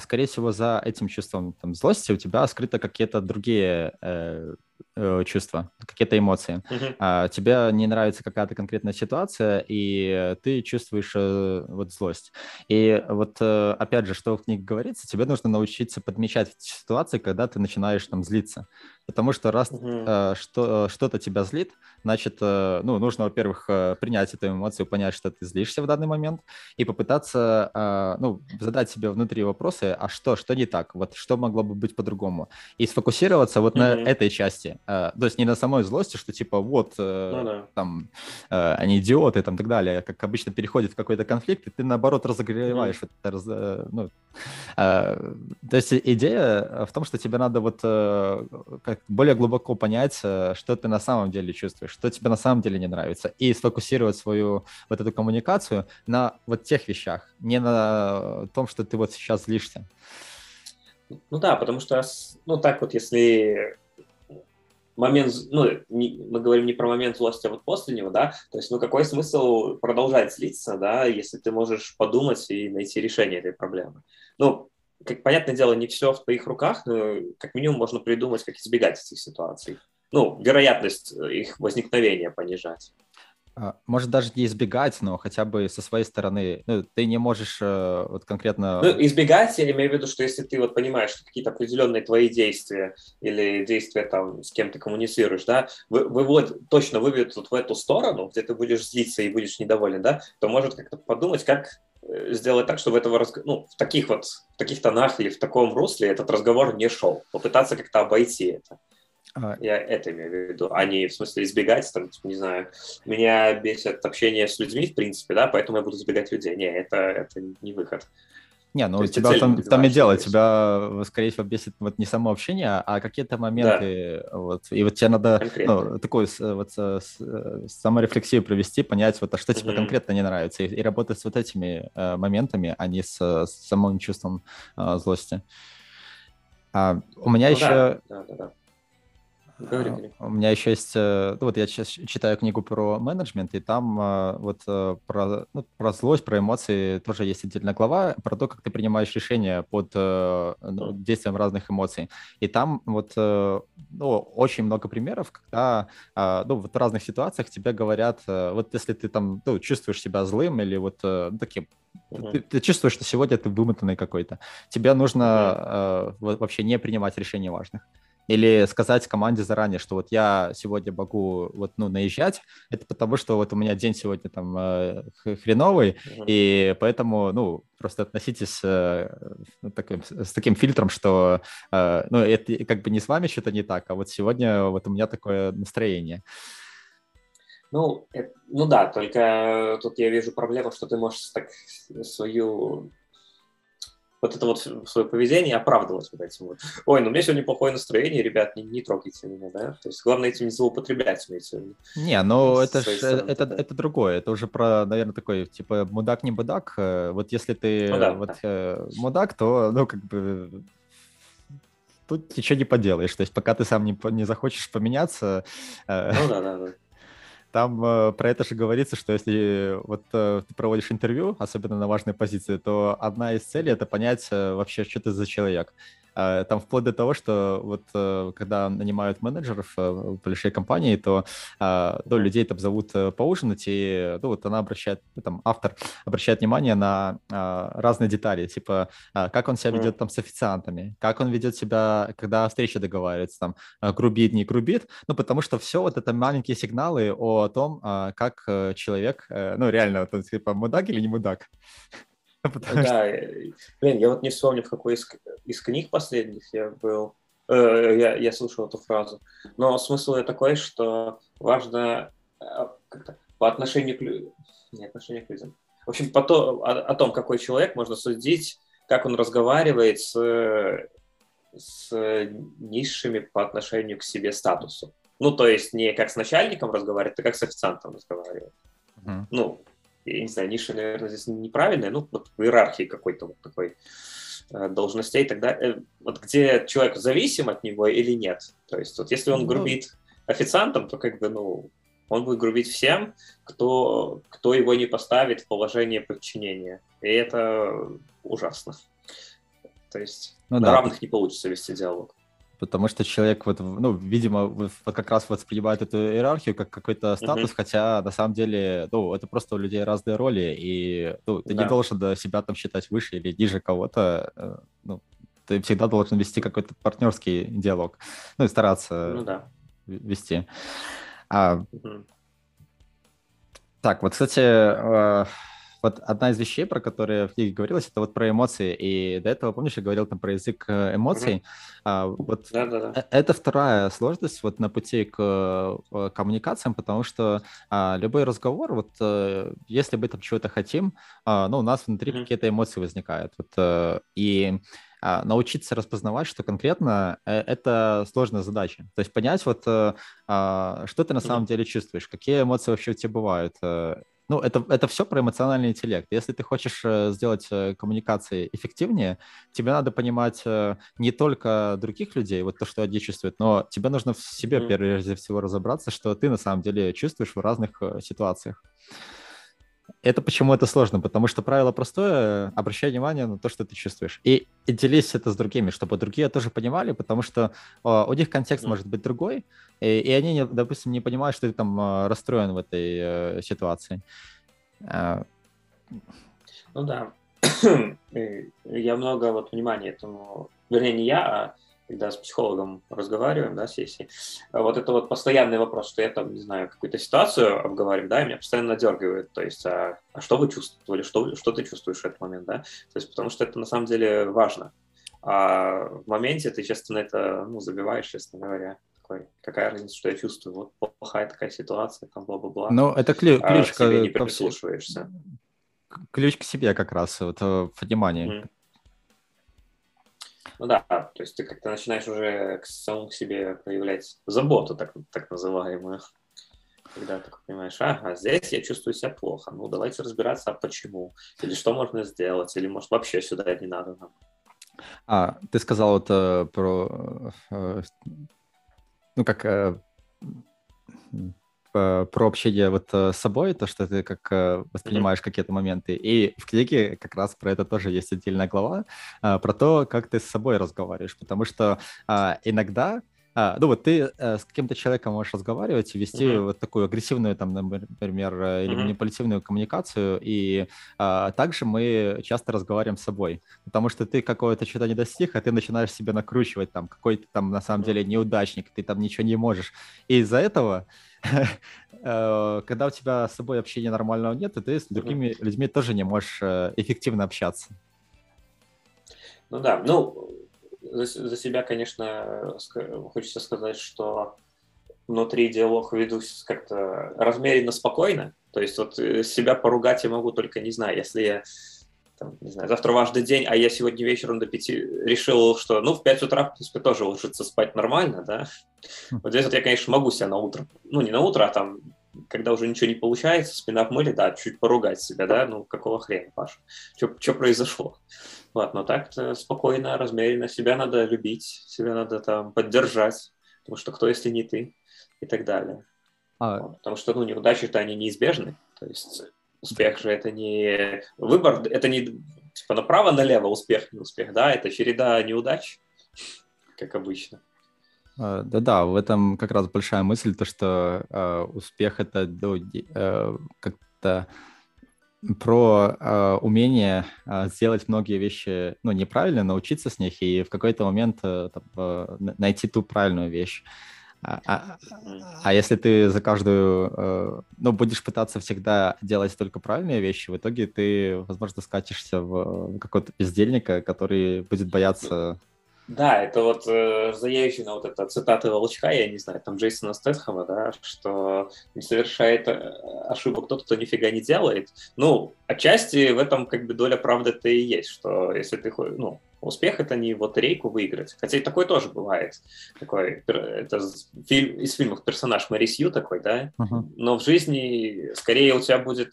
Speaker 2: скорее всего, за этим чувством там, злости у тебя скрыты какие-то другие э, чувства, какие-то эмоции. Uh-huh. А, тебе не нравится какая-то конкретная ситуация, и ты чувствуешь э, вот злость. И вот э, опять же, что в книге говорится, тебе нужно научиться подмечать ситуации, когда ты начинаешь там злиться. Потому что раз uh-huh. э, что, что-то тебя злит, значит, э, ну, нужно, во-первых, э, принять эту эмоцию, понять, что ты злишься в данный момент, и попытаться, э, ну, задать себе внутри вопросы, а что, что не так, вот что могло бы быть по-другому, и сфокусироваться вот uh-huh. на этой части. Э, то есть не на самой злости, что типа вот, э, ну, да. там, э, они идиоты, там, и так далее, как обычно переходит в какой-то конфликт, и ты, наоборот, разогреваешь uh-huh. это, э, ну, э, то есть идея в том, что тебе надо вот э, как более глубоко понять, э, что ты на самом деле чувствуешь, что тебе на самом деле не нравится, и сфокусировать свою вот эту коммуникацию на вот тех вещах, не на том, что ты вот сейчас злишься.
Speaker 1: Ну да, потому что, ну так вот, если момент, ну, не, мы говорим не про момент злости, а вот после него, да, то есть, ну, какой смысл продолжать злиться, да, если ты можешь подумать и найти решение этой проблемы. Ну, как понятное дело, не все в твоих руках, но как минимум можно придумать, как избегать этих ситуаций. Ну, вероятность э, их возникновения понижать.
Speaker 2: А, может, даже не избегать, но хотя бы со своей стороны, ну, ты не можешь э, вот конкретно...
Speaker 1: Ну, избегать, я имею в виду, что если ты вот понимаешь, что какие-то определенные твои действия или действия там, с кем ты коммуницируешь, да, вы, вывод, точно выведут вот в эту сторону, где ты будешь злиться и будешь недоволен, да, то может как-то подумать, как сделать так, чтобы этого ну, в таких вот в таких тонах или в таком русле этот разговор не шел. Попытаться как-то обойти это. А... Я это имею в виду, а не в смысле избегать, там, типа, не знаю, меня бесит общение с людьми, в принципе, да, поэтому я буду избегать людей. Не, это, это не выход.
Speaker 2: Не, ну у тебя там, там и дело, тебя, скорее всего, бесит вот не само общение, а какие-то моменты, да. вот, и вот тебе надо ну, такую вот саморефлексию провести, понять, вот, а что тебе mm-hmm. конкретно не нравится, и, и работать с вот этими э, моментами, а не с, с самым чувством э, злости. А, у меня ну, еще... Да, да, да. Говори, говори. У меня еще есть, э, ну, вот я сейчас читаю книгу про менеджмент, и там э, вот э, про, ну, про злость, про эмоции тоже есть отдельная глава, про то, как ты принимаешь решения под ну, действием разных эмоций. И там вот ну, очень много примеров, когда ну, вот в разных ситуациях тебе говорят, вот если ты там ну, чувствуешь себя злым или вот ну, таким Uh-huh. Ты, ты чувствуешь, что сегодня ты вымотанный какой-то. Тебе нужно uh-huh. э, вообще не принимать решений важных. Или сказать команде заранее, что вот я сегодня могу вот, ну, наезжать, это потому что вот у меня день сегодня там э, хреновый, mm-hmm. и поэтому, ну, просто относитесь э, таким, с таким фильтром, что, э, ну, это как бы не с вами что-то не так, а вот сегодня вот у меня такое настроение.
Speaker 1: Ну, это, ну да, только тут я вижу проблему, что ты можешь так свою вот это вот свое поведение оправдывать вот этим вот. Ой, ну у меня сегодня плохое настроение, ребят, не, не трогайте меня, да? То есть главное этим не злоупотреблять, имеется
Speaker 2: Не, ну это ж, это, это другое, это уже про, наверное, такой, типа, мудак не мудак. Э, вот если ты ну, да, вот да. Э, мудак, то, ну, как бы тут ничего не поделаешь. То есть пока ты сам не, не захочешь поменяться...
Speaker 1: Э, ну да, да, да.
Speaker 2: Там э, про это же говорится, что если вот э, ты проводишь интервью, особенно на важной позиции, то одна из целей — это понять э, вообще, что ты за человек. А, там вплоть до того, что вот э, когда нанимают менеджеров э, в большой компании, то ну, людей там зовут э, поужинать, и ну, вот она обращает, там автор обращает внимание на разные детали, типа как он себя ведет там с официантами, как он ведет себя, когда встреча договаривается, там грубит, не грубит, ну потому что все вот это маленькие сигналы о том, как человек, ну реально, вот он типа мудак или не мудак.
Speaker 1: Да, блин, я вот не вспомню, в какой из, из книг последних я был, э, я, я слушал эту фразу, но смысл ее такой, что важно э, по отношению к, не отношению к людям, в общем, по то, о, о том, какой человек, можно судить, как он разговаривает с, с низшими по отношению к себе статусу. Ну, то есть не как с начальником разговаривает, а как с официантом разговаривает. Uh-huh. Ну, я не знаю, ниша, наверное, здесь неправильная, ну, вот в иерархии какой-то вот такой э, должностей, тогда э, вот где человек зависим от него или нет. То есть вот если он ну, грубит официантом, то как бы, ну, он будет грубить всем, кто, кто его не поставит в положение подчинения. И это ужасно. То есть ну, на да. равных не получится вести диалог
Speaker 2: потому что человек, вот, ну, видимо, вот как раз воспринимает эту иерархию как какой-то статус, mm-hmm. хотя на самом деле, ну, это просто у людей разные роли, и ну, ты да. не должен себя там считать выше или ниже кого-то, э, ну, ты всегда должен вести какой-то партнерский диалог, ну, и стараться ну, да. вести. А, mm-hmm. Так, вот, кстати, э, вот одна из вещей, про которые в книге говорилось, это вот про эмоции. И до этого, помнишь, я говорил там про язык э, эмоций. Mm-hmm. А, вот да, да, да. это вторая сложность вот на пути к э, коммуникациям, потому что а, любой разговор, вот э, если мы там чего-то хотим, а, ну, у нас внутри mm-hmm. какие-то эмоции возникают. Вот, а, и научиться распознавать, что конкретно это сложная задача. То есть понять вот, а, что ты на самом деле чувствуешь, какие эмоции вообще у тебя бывают, ну, это, это все про эмоциональный интеллект. Если ты хочешь э, сделать э, коммуникации эффективнее, тебе надо понимать э, не только других людей, вот то, что они чувствуют, но тебе нужно в себе mm-hmm. прежде всего разобраться, что ты на самом деле чувствуешь в разных ситуациях. Это почему это сложно? Потому что правило простое, обращай внимание на то, что ты чувствуешь. И, и делись это с другими, чтобы другие тоже понимали, потому что о, у них контекст mm. может быть другой, и, и они, не, допустим, не понимают, что ты там э, расстроен в этой э, ситуации.
Speaker 1: Э. Ну да. Я много вот внимания этому, вернее, не я, а когда с психологом разговариваем, да, сессии, а вот это вот постоянный вопрос, что я там, не знаю, какую-то ситуацию обговариваю, да, и меня постоянно надергивает, то есть, а, а что вы чувствовали, что, что ты чувствуешь в этот момент, да, то есть, потому что это на самом деле важно, а в моменте ты, честно, на это, ну, забиваешь, честно говоря, такой, какая разница, что я чувствую, вот плохая такая ситуация, там, бла-бла-бла.
Speaker 2: Ну, это ключ, ключ
Speaker 1: а, к себе не прислушиваешься.
Speaker 2: Ключ к себе как раз, вот, в понимании.
Speaker 1: Ну да, то есть ты как-то начинаешь уже к самому себе проявлять заботу, так, так называемую. Когда ты понимаешь, ага, здесь я чувствую себя плохо, ну давайте разбираться, а почему, или что можно сделать, или может вообще сюда не надо нам.
Speaker 2: А, ты сказал вот э, про э, ну, как э, про общение вот с собой, то, что ты как воспринимаешь mm-hmm. какие-то моменты. И в книге как раз про это тоже есть отдельная глава, про то, как ты с собой разговариваешь. Потому что иногда а, ну вот ты э, с каким-то человеком можешь разговаривать и вести uh-huh. вот такую агрессивную, там, например, uh-huh. или манипулятивную коммуникацию, и а, также мы часто разговариваем с собой, потому что ты какое-то что-то не достиг, а ты начинаешь себя накручивать, там, какой то там на самом деле неудачник, ты там ничего не можешь. И из-за этого э, когда у тебя с собой общения нормального нет, ты с другими людьми тоже не можешь э, эффективно общаться.
Speaker 1: Ну да, ну за, за себя, конечно, хочется сказать, что внутри диалог веду как-то размеренно спокойно. То есть вот э, себя поругать я могу только, не знаю, если я там, не знаю, завтра важный день, а я сегодня вечером до пяти решил, что, ну, в пять утра, в принципе, тоже ложиться спать нормально, да. Хм. Вот здесь вот я, конечно, могу себя на утро, ну, не на утро, а там, когда уже ничего не получается, спина в мыле, да, чуть поругать себя, да, ну, какого хрена, Паша, что произошло? Вот, но так спокойно, размеренно. Себя надо любить, себя надо там поддержать, потому что кто, если не ты, и так далее. А... Вот, потому что, ну, неудачи-то они неизбежны. То есть успех же это не выбор, это не типа направо-налево успех, не успех, да, это череда неудач, как обычно.
Speaker 2: А, да-да, в этом как раз большая мысль, то, что э, успех это ну, э, как-то про э, умение э, сделать многие вещи ну, неправильно, научиться с них и в какой-то момент э, там, э, найти ту правильную вещь. А, а, а если ты за каждую, э, ну, будешь пытаться всегда делать только правильные вещи, в итоге ты, возможно, скатишься в, в какого-то бездельника, который будет бояться
Speaker 1: да, это вот э, заезжена вот эта цитата Волчка, я не знаю, там Джейсона Стэтхэма, да, что не совершает э, ошибок тот, кто нифига не делает. Ну, отчасти в этом как бы доля правды-то и есть, что если ты, ну, успех это не вот рейку выиграть, хотя и такое тоже бывает. Такой, это фильм, из фильмов персонаж Мэри Сью такой, да, uh-huh. но в жизни скорее у тебя будет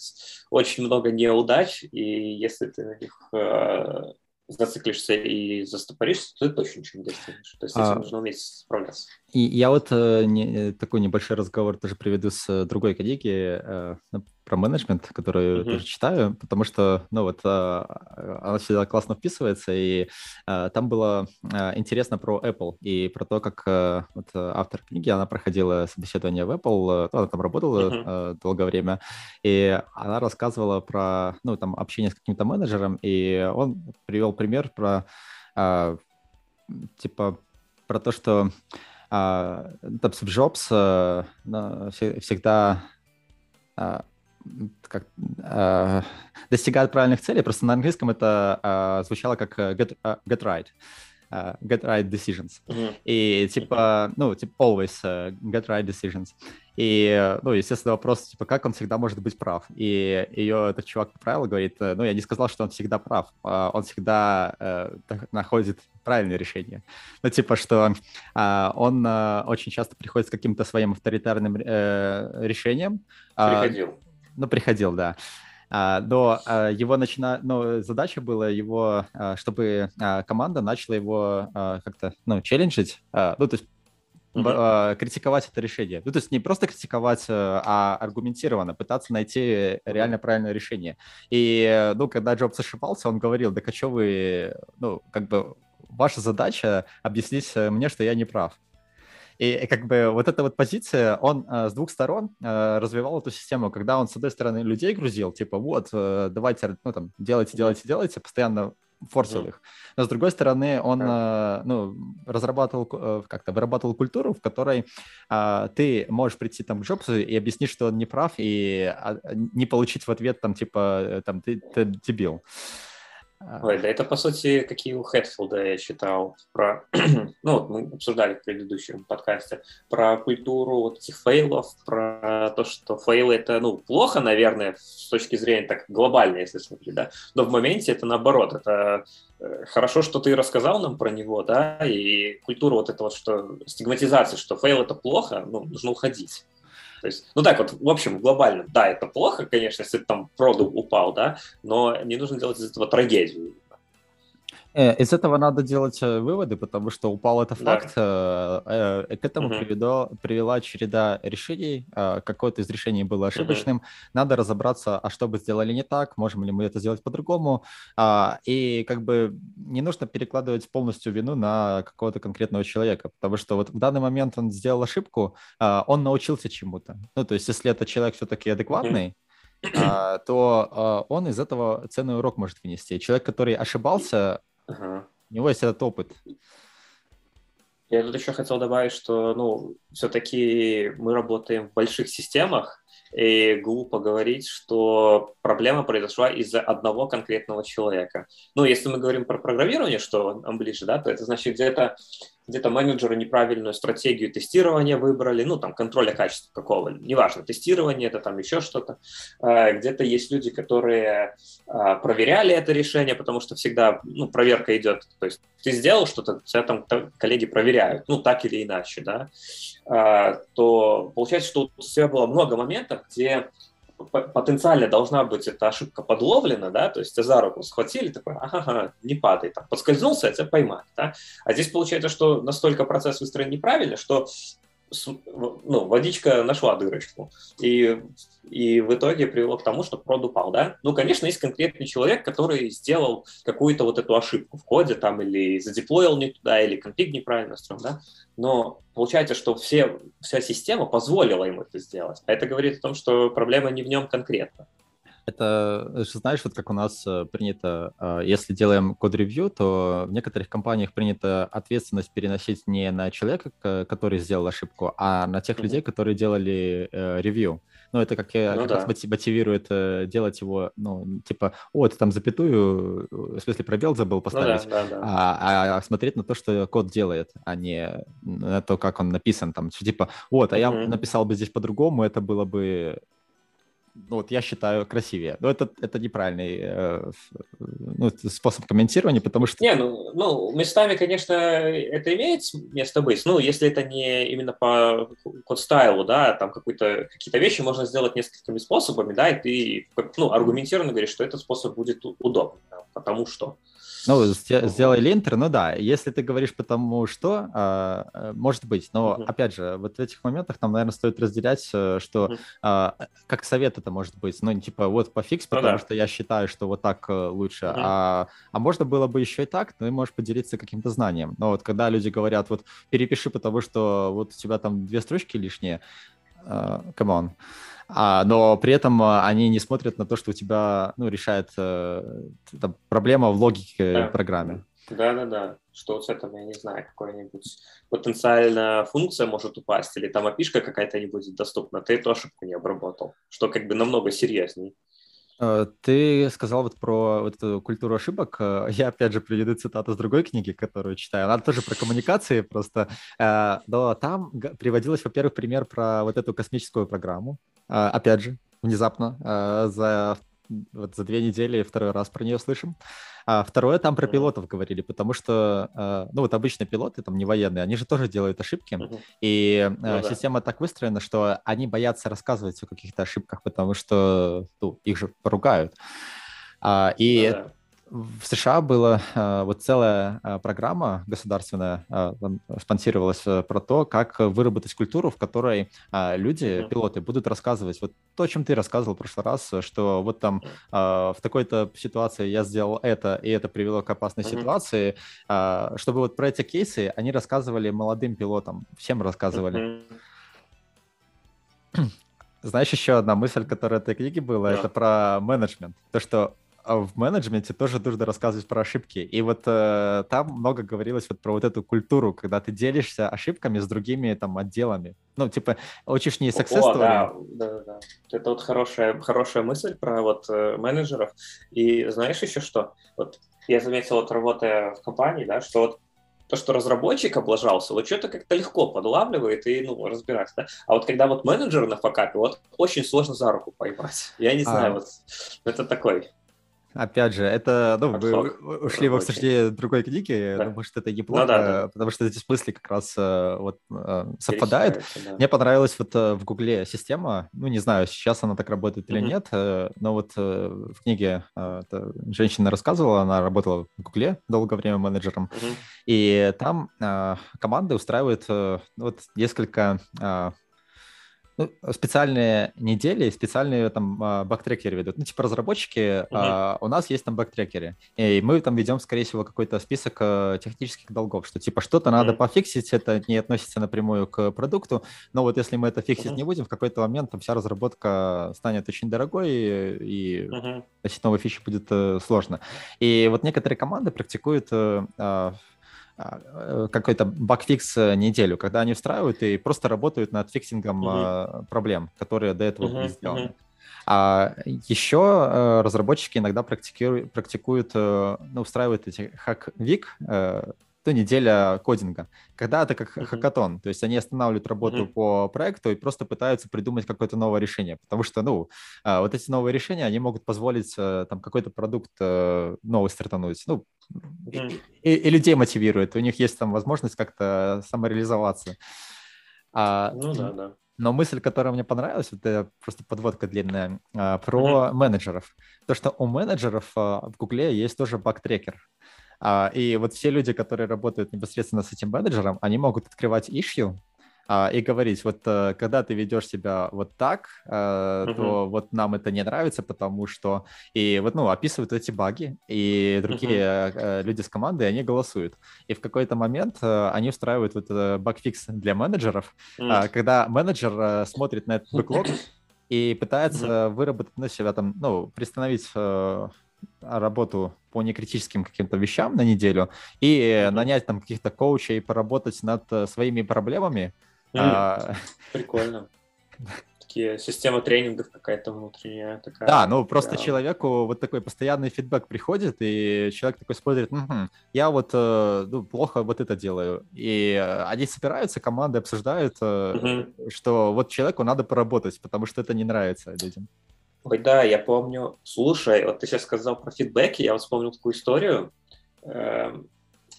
Speaker 1: очень много неудач, и если ты на них э, зациклишься и застопоришься, то ты точно ничего не достигнешь. То есть а... нужно уметь справляться.
Speaker 2: И я вот э, не, такой небольшой разговор тоже приведу с э, другой коллеги э, про менеджмент, которую uh-huh. тоже читаю, потому что, ну вот, э, она всегда классно вписывается, и э, там было э, интересно про Apple и про то, как э, вот, автор книги, она проходила собеседование в Apple, э, она там работала uh-huh. э, долгое время, и она рассказывала про, ну, там, общение с каким-то менеджером, и он привел пример про, э, типа, про то, что а, там Стив Джобс а, всегда а, как, а, достигает правильных целей, просто на английском это а, звучало как get, get right. Uh, get right decisions. Mm-hmm. И типа, ну, типа always uh, get right decisions. И, ну, естественно, вопрос, типа, как он всегда может быть прав? И ее этот чувак поправил, говорит, ну, я не сказал, что он всегда прав, а он всегда uh, находит правильное решение. Ну, типа, что uh, он uh, очень часто приходит с каким-то своим авторитарным uh, решением.
Speaker 1: Приходил.
Speaker 2: Ну, приходил, да. А, но а, его начина... но задача была его, а, чтобы команда начала его как-то, ну, челленджить, ну, то есть Uh-huh. критиковать это решение. Ну, то есть не просто критиковать, а аргументированно, пытаться найти реально правильное решение. И, ну, когда Джобс ошибался, он говорил, да, а что вы, ну, как бы, ваша задача объяснить мне, что я не прав. И как бы вот эта вот позиция, он э, с двух сторон э, развивал эту систему, когда он, с одной стороны, людей грузил, типа, вот, э, давайте, ну, там, делайте, делайте, делайте, постоянно форсил mm. их. Но с другой стороны, он э, ну, разрабатывал, э, как-то вырабатывал культуру, в которой э, ты можешь прийти там к Джобсу и объяснить, что он не прав, и э, не получить в ответ там типа э, там ты, ты дебил.
Speaker 1: Ой, да это, по сути, какие у Хэтфилда я читал про... ну, вот мы обсуждали в предыдущем подкасте про культуру вот этих фейлов, про то, что фейлы это, ну, плохо, наверное, с точки зрения так глобально, если смотреть, да, но в моменте это наоборот, это э, хорошо, что ты рассказал нам про него, да, и культура вот это вот, что стигматизация, что фейл это плохо, ну, нужно уходить. То есть, ну так вот, в общем, глобально, да, это плохо, конечно, если там продукт упал, да, но не нужно делать из этого трагедию.
Speaker 2: Э, из этого надо делать э, выводы, потому что упал это факт. Да. Э, к этому угу. привело, привела череда решений. Какое-то из решений было ошибочным. Угу. Надо разобраться, а что бы сделали не так, можем ли мы это сделать по-другому. А, и как бы не нужно перекладывать полностью вину на какого-то конкретного человека, потому что вот в данный момент он сделал ошибку, а, он научился чему-то. Ну, то есть если это человек все-таки адекватный, угу. то он из этого ценный урок может вынести. Человек, который ошибался, Ага. У него есть этот опыт.
Speaker 1: Я тут еще хотел добавить, что, ну, все-таки мы работаем в больших системах, и глупо говорить, что проблема произошла из-за одного конкретного человека. Ну, если мы говорим про программирование, что нам ближе, да, то это значит где-то где-то менеджеры неправильную стратегию тестирования выбрали, ну, там, контроля качества какого, неважно, тестирование это там еще что-то. А, где-то есть люди, которые а, проверяли это решение, потому что всегда, ну, проверка идет, то есть ты сделал что-то, тебя там коллеги проверяют, ну, так или иначе, да, а, то получается, что у тебя было много моментов, где потенциально должна быть эта ошибка подловлена, да, то есть за руку схватили, такой, ага, не падай, там, подскользнулся, а тебя поймали, да, а здесь получается, что настолько процесс выстроен неправильно, что ну, водичка нашла дырочку. И, и в итоге привело к тому, что прод упал, да? Ну, конечно, есть конкретный человек, который сделал какую-то вот эту ошибку в коде там или задеплоил не туда, или конфиг неправильно строил, да? Но получается, что все, вся система позволила ему это сделать. А это говорит о том, что проблема не в нем конкретно.
Speaker 2: Это, знаешь, вот как у нас э, принято, а, если делаем код-ревью, то в некоторых компаниях принято ответственность переносить не на человека, который сделал ошибку, а на тех mm-hmm. людей, которые делали э, ревью. Ну, это как, ну, как да. раз мотивирует э, делать его, ну, типа, о, ты там запятую, в смысле пробел забыл поставить, ну, да, да, да. А, а смотреть на то, что код делает, а не на то, как он написан, там, типа, вот, а mm-hmm. я написал бы здесь по-другому, это было бы ну, вот я считаю, красивее. Но это, это неправильный э, ну, способ комментирования, потому что...
Speaker 1: Не, ну, ну, местами, конечно, это имеет место быть. Ну, если это не именно по код-стайлу, да, там какие-то вещи можно сделать несколькими способами, да, и ты ну, аргументированно говоришь, что этот способ будет удобным, потому что...
Speaker 2: Ну, сделай линтер, ну да, если ты говоришь потому что, а, э, может быть, но, uh-huh. опять же, вот в этих моментах нам, наверное, стоит разделять, э, что uh-huh. как совет это может быть, ну, типа, вот пофикс, ну потому ну, да. что я считаю, что вот так э, лучше, uh-huh. а, а можно было бы еще и так, ты можешь поделиться каким-то знанием. Но вот когда люди говорят, вот перепиши, потому что вот у тебя там две строчки лишние, come on. А, но при этом а, они не смотрят на то, что у тебя ну, решает э, проблема в логике да. программы.
Speaker 1: Да-да-да, что вот с этого, я не знаю, какой-нибудь потенциально функция может упасть, или там опишка какая-то не будет доступна, ты эту ошибку не обработал, что как бы намного серьезнее.
Speaker 2: Э, ты сказал вот про вот эту культуру ошибок. Э, я опять же приведу цитату с другой книги, которую читаю. Она тоже про коммуникации просто. Э, но там приводилось, во-первых, пример про вот эту космическую программу. Опять же, внезапно за вот за две недели второй раз про нее слышим. А второе, там про пилотов говорили, потому что, э, ну вот обычно пилоты, там не военные, они же тоже делают ошибки, и ну, да. система так выстроена, что они боятся рассказывать о каких-то ошибках, потому что ну, их же поругают. А, и ну, да в США была э, вот целая э, программа государственная, э, спонсировалась про то, как выработать культуру, в которой люди, пилоты, будут рассказывать. Вот то, о чем ты рассказывал в прошлый раз, что вот там в такой-то ситуации я сделал это, и это привело к опасной ситуации, чтобы вот про эти кейсы они рассказывали молодым пилотам, всем рассказывали. Знаешь, еще одна мысль, которая в этой книге была, да. это про менеджмент. То, что в менеджменте тоже нужно рассказывать про ошибки. И вот э, там много говорилось вот про вот эту культуру, когда ты делишься ошибками с другими там отделами. Ну, типа, учишь не success
Speaker 1: О, да, да, да. Это вот хорошая, хорошая мысль про вот э, менеджеров. И знаешь еще что? Вот я заметил, вот работая в компании, да, что вот то, что разработчик облажался, вот что-то как-то легко подлавливает и, ну, разбирается, да? А вот когда вот менеджер на факапе, вот очень сложно за руку поймать. Я не а. знаю, а... вот это такой
Speaker 2: Опять же, это, ну, вы ушли в обсуждение другой книги, да. думаю, что это неплохо, ну, да, да. потому что эти смыслы как раз э, вот э, совпадают. Да. Мне понравилась вот э, в Гугле система, ну, не знаю, сейчас она так работает или mm-hmm. нет, но вот в книге женщина рассказывала, она работала в Гугле долгое время менеджером, mm-hmm. и там команды устраивают вот несколько ну, специальные недели, специальные там а, бактрекеры ведут. Ну, типа разработчики, угу. а, у нас есть там бактрекеры. И мы там ведем, скорее всего, какой-то список а, технических долгов, что типа что-то угу. надо пофиксить, это не относится напрямую к продукту, но вот если мы это фиксить угу. не будем, в какой-то момент там вся разработка станет очень дорогой, и угу. значит, новые фичи будет э, сложно. И вот некоторые команды практикуют э, а, э, какой-то bug fix э, неделю, когда они встраивают и просто работают над фиксингом mm-hmm. проблем, которые до этого mm-hmm. были сделаны. Mm-hmm. А еще э, разработчики иногда практикуют, практикуют ну, устраивают эти хак-вик, то неделя кодинга. Когда это как uh-huh. хакатон, то есть они останавливают работу uh-huh. по проекту и просто пытаются придумать какое-то новое решение, потому что, ну, а, вот эти новые решения, они могут позволить э, там какой-то продукт э, новый стартануть, ну, и, и людей мотивирует, у них есть там возможность как-то самореализоваться. А, ну да, да. Но мысль, которая мне понравилась, это просто подводка длинная, а, про uh-huh. менеджеров. То, что у менеджеров в Гугле есть тоже баг-трекер. А, и вот все люди, которые работают непосредственно с этим менеджером, они могут открывать issue, а, и говорить, вот э, когда ты ведешь себя вот так, uh-huh. то вот нам это не нравится, потому что и вот ну описывают эти баги, и другие uh-huh. люди с команды они голосуют, и в какой-то момент они устраивают вот багфикс для менеджеров, uh-huh. когда менеджер смотрит на этот бэклог и пытается uh-huh. выработать на себя там, ну приостановить работу по некритическим каким-то вещам на неделю и нанять там каких-то коучей, поработать над э, своими проблемами.
Speaker 1: А... Прикольно. Такие система тренингов какая-то внутренняя. Такая,
Speaker 2: да, ну просто да. человеку вот такой постоянный фидбэк приходит, и человек такой смотрит, угу, я вот э, ну, плохо вот это делаю. И э, они собираются, команды обсуждают, угу. что вот человеку надо поработать, потому что это не нравится людям.
Speaker 1: Ой, да, я помню. Слушай, вот ты сейчас сказал про фидбэки, я вот вспомнил такую историю. Эм,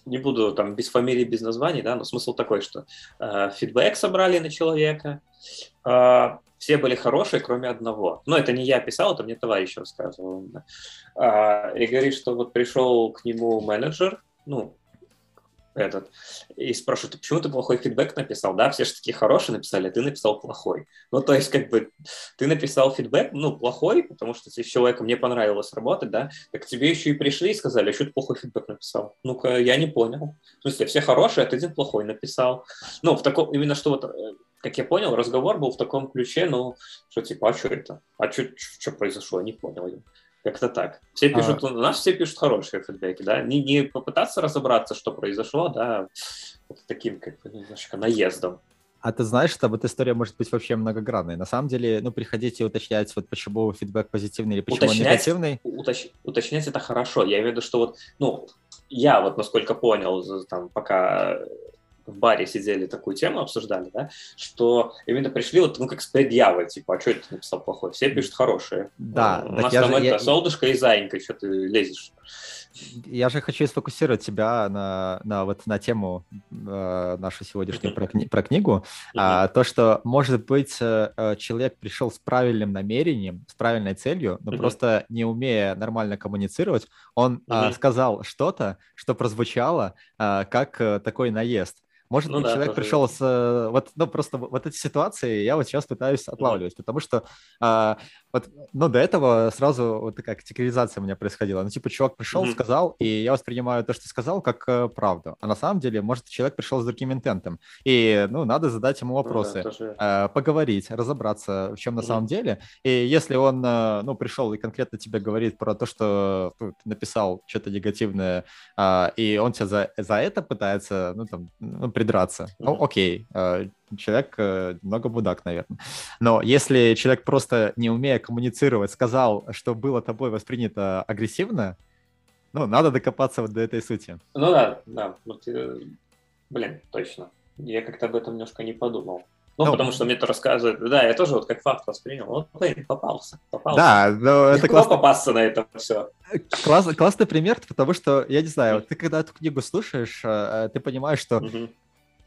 Speaker 1: не буду там без фамилии, без названий, да, но смысл такой, что э, фидбэк собрали на человека, э, все были хорошие, кроме одного. Но это не я писал, это мне товарищ рассказывал. Э, и говорит, что вот пришел к нему менеджер, ну, этот, и спрашивают, «А почему ты плохой фидбэк написал? Да, все же такие хорошие написали, а ты написал плохой. Ну, то есть, как бы, ты написал фидбэк, ну, плохой, потому что с человеком не понравилось работать, да, так тебе еще и пришли и сказали, а что ты плохой фидбэк написал? Ну-ка, я не понял. В смысле, все хорошие, а ты один плохой написал. Ну, в таком, именно что вот, э, как я понял, разговор был в таком ключе, ну, что типа, а что это? А что произошло? Я не понял. Как-то так. Все пишут, а... у нас все пишут хорошие фидбэки, да, не, не попытаться разобраться, что произошло, да, вот таким как бы немножко наездом.
Speaker 2: А ты знаешь, что вот история может быть вообще многогранной. На самом деле, ну, приходите уточнять, вот почему фидбэк позитивный или почему уточнять, негативный.
Speaker 1: Уточ, уточнять это хорошо. Я имею в виду, что вот, ну, я вот, насколько понял, там, пока в баре сидели, такую тему обсуждали, да, что именно пришли вот, ну, как с предъявой, типа, а что это написал плохое? Все пишут хорошие.
Speaker 2: Да.
Speaker 1: У нас там же, это я... солнышко и заинька, что ты лезешь.
Speaker 2: Я же хочу сфокусировать тебя на, на, вот, на тему э, нашу сегодняшнюю про, кни- про книгу. А, то, что, может быть, э, человек пришел с правильным намерением, с правильной целью, но просто не умея нормально коммуницировать, он э, сказал что-то, что прозвучало э, как э, такой наезд. Может ну, быть, да, человек тоже. пришел с... Вот, ну, просто вот эти ситуации я вот сейчас пытаюсь отлавливать, mm-hmm. потому что а, вот, ну, до этого сразу вот такая категоризация у меня происходила. Ну, типа, чувак пришел, mm-hmm. сказал, и я воспринимаю то, что сказал, как э, правду. А на самом деле, может, человек пришел с другим интентом. И, ну, надо задать ему вопросы, ну, да, э, поговорить, разобраться, в чем на mm-hmm. самом деле. И если он, э, ну, пришел и конкретно тебе говорит про то, что ну, ты написал что-то негативное, э, и он тебя за, за это пытается, ну, там, ну, придраться, ну, окей, э, человек э, много мудак, наверное. Но если человек просто не умея коммуницировать сказал, что было тобой воспринято агрессивно, ну, надо докопаться вот до этой сути.
Speaker 1: Ну да, да. Вот, э, блин, точно. Я как-то об этом немножко не подумал. Ну, ну, потому что мне это рассказывают. Да, я тоже вот как факт воспринял. Вот, блин, попался, попался.
Speaker 2: Да, но
Speaker 1: это классно. попасться на это все.
Speaker 2: Класс, классный пример, потому что, я не знаю, ты когда эту книгу слушаешь, ты понимаешь, что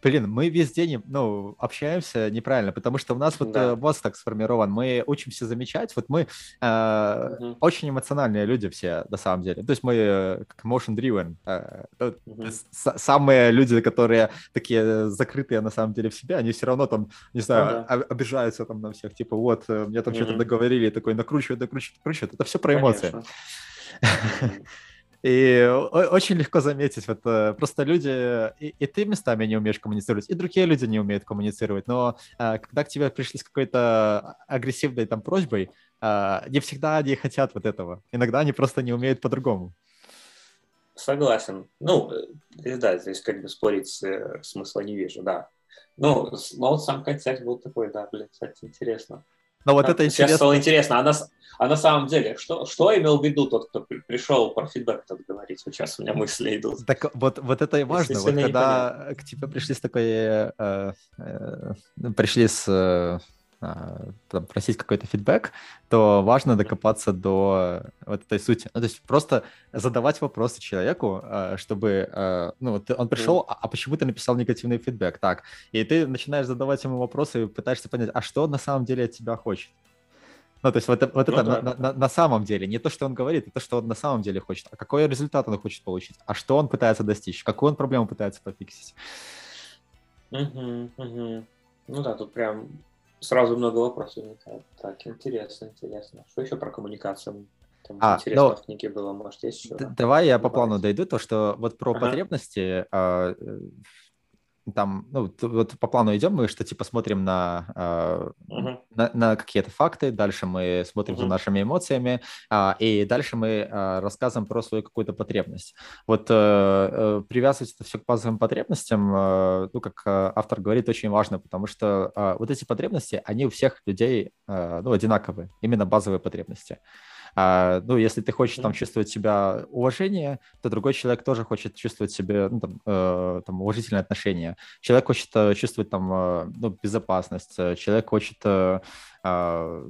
Speaker 2: блин, мы весь день, ну, общаемся неправильно, потому что у нас вот да. Э, мозг так сформирован, мы учимся замечать, вот мы э, угу. очень эмоциональные люди все, на самом деле, то есть мы как emotion driven, э, угу. самые люди, которые такие закрытые на самом деле в себе, они все равно там, не знаю, ну, да. обижаются там на всех, типа, вот, э, мне там угу. что-то договорили, такой, накручивают, накручивают, накручивают, это все про эмоции. И очень легко заметить, вот э, просто люди, и, и ты местами не умеешь коммуницировать, и другие люди не умеют коммуницировать, но а, когда к тебе пришли с какой-то агрессивной там просьбой, а, не всегда они хотят вот этого, иногда они просто не умеют по-другому.
Speaker 1: Согласен. Ну, э, да, здесь как бы спорить э, смысла не вижу, да. Ну, но вот сам концерт был такой, да, блин, кстати, интересно.
Speaker 2: Но вот а, это
Speaker 1: интересно. Сейчас стало интересно, а на, а на самом деле, что, что имел в виду тот, кто пришел про фидбэк этот говорить? Вот сейчас у меня мысли идут.
Speaker 2: Так вот, вот это и важно. Вот когда к тебе пришли с такой... Э, э, пришли с... А, там, просить какой-то фидбэк, то важно докопаться до вот этой сути. Ну, то есть просто задавать вопросы человеку, а, чтобы, а, ну, вот он пришел, а почему ты написал негативный фидбэк? Так, и ты начинаешь задавать ему вопросы и пытаешься понять, а что на самом деле от тебя хочет? Ну, то есть вот, вот ну, это да. на, на, на самом деле, не то, что он говорит, а то, что он на самом деле хочет, а какой результат он хочет получить, а что он пытается достичь, какую он проблему пытается пофиксить.
Speaker 1: Угу, угу. Ну да, тут прям сразу много вопросов. Так, интересно, интересно. Что еще про коммуникацию? Там а, интересно но... в книге было, может, есть еще?
Speaker 2: Давай я по плану дойду, то, что вот про ага. потребности а, там, ну, вот по плану идем мы, что типа смотрим на, э, uh-huh. на, на какие-то факты, дальше мы смотрим uh-huh. за нашими эмоциями, э, и дальше мы э, рассказываем про свою какую-то потребность. Вот э, э, привязывать это все к базовым потребностям, э, ну, как э, автор говорит, очень важно, потому что э, вот эти потребности, они у всех людей, э, ну, одинаковые, именно базовые потребности. А, ну, если ты хочешь там чувствовать себя уважение, то другой человек тоже хочет чувствовать себе ну, там, э, там, уважительное отношение. Человек хочет э, чувствовать там э, ну, безопасность, человек хочет э, э,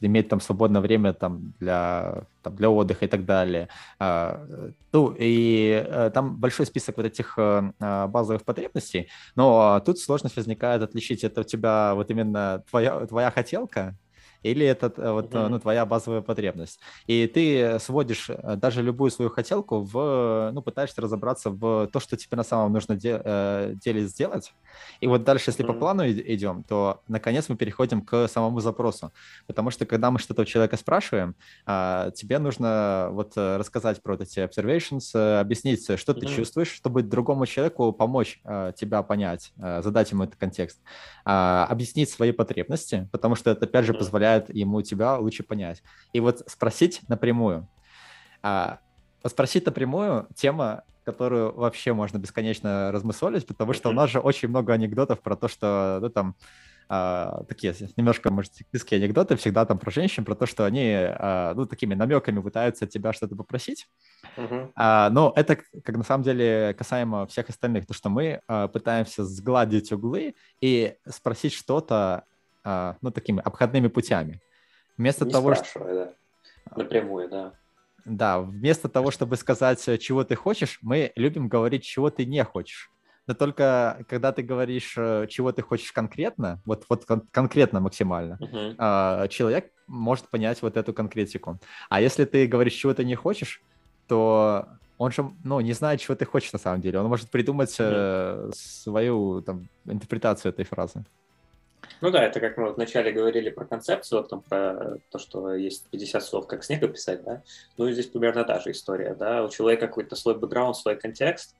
Speaker 2: иметь там свободное время там для там, для отдыха и так далее. Э, ну и э, там большой список вот этих э, базовых потребностей, но тут сложность возникает отличить это у тебя вот именно твоя твоя хотелка или это э, вот, mm-hmm. ну, твоя базовая потребность. И ты сводишь э, даже любую свою хотелку в, ну, пытаешься разобраться в то, что тебе на самом нужно де- э, деле сделать. И вот дальше, если mm-hmm. по плану идем, то, наконец, мы переходим к самому запросу. Потому что, когда мы что-то у человека спрашиваем, а, тебе нужно вот рассказать про эти observations, объяснить, что mm-hmm. ты чувствуешь, чтобы другому человеку помочь тебя понять, задать ему этот контекст, а, объяснить свои потребности, потому что это, опять же, позволяет позволяет ему тебя лучше понять. И вот спросить напрямую. А, спросить напрямую тема, которую вообще можно бесконечно размыслить, потому что у нас же очень много анекдотов про то, что ну, там а, такие немножко, может, сексистские анекдоты всегда там про женщин, про то, что они, а, ну, такими намеками пытаются тебя что-то попросить. Uh-huh. А, но это, как на самом деле, касаемо всех остальных, то, что мы а, пытаемся сгладить углы и спросить что-то а, ну, такими обходными путями.
Speaker 1: Вместо Не того, что... да. Напрямую, да.
Speaker 2: Да, вместо того, чтобы сказать, э, чего ты хочешь, мы любим говорить, чего ты не хочешь. Но только когда ты говоришь, э, чего ты хочешь конкретно, вот, вот кон- конкретно максимально, uh-huh. человек может понять вот эту конкретику. А если ты говоришь, чего ты не хочешь, то он же, ну, не знает, чего ты хочешь на самом деле. Он может придумать uh-huh. свою там, интерпретацию этой фразы.
Speaker 1: Ну да, это как мы вначале говорили про концепцию, там про то, что есть 50 слов, как снег описать, да. Ну и здесь примерно та же история, да. У человека какой-то свой бэкграунд, свой контекст,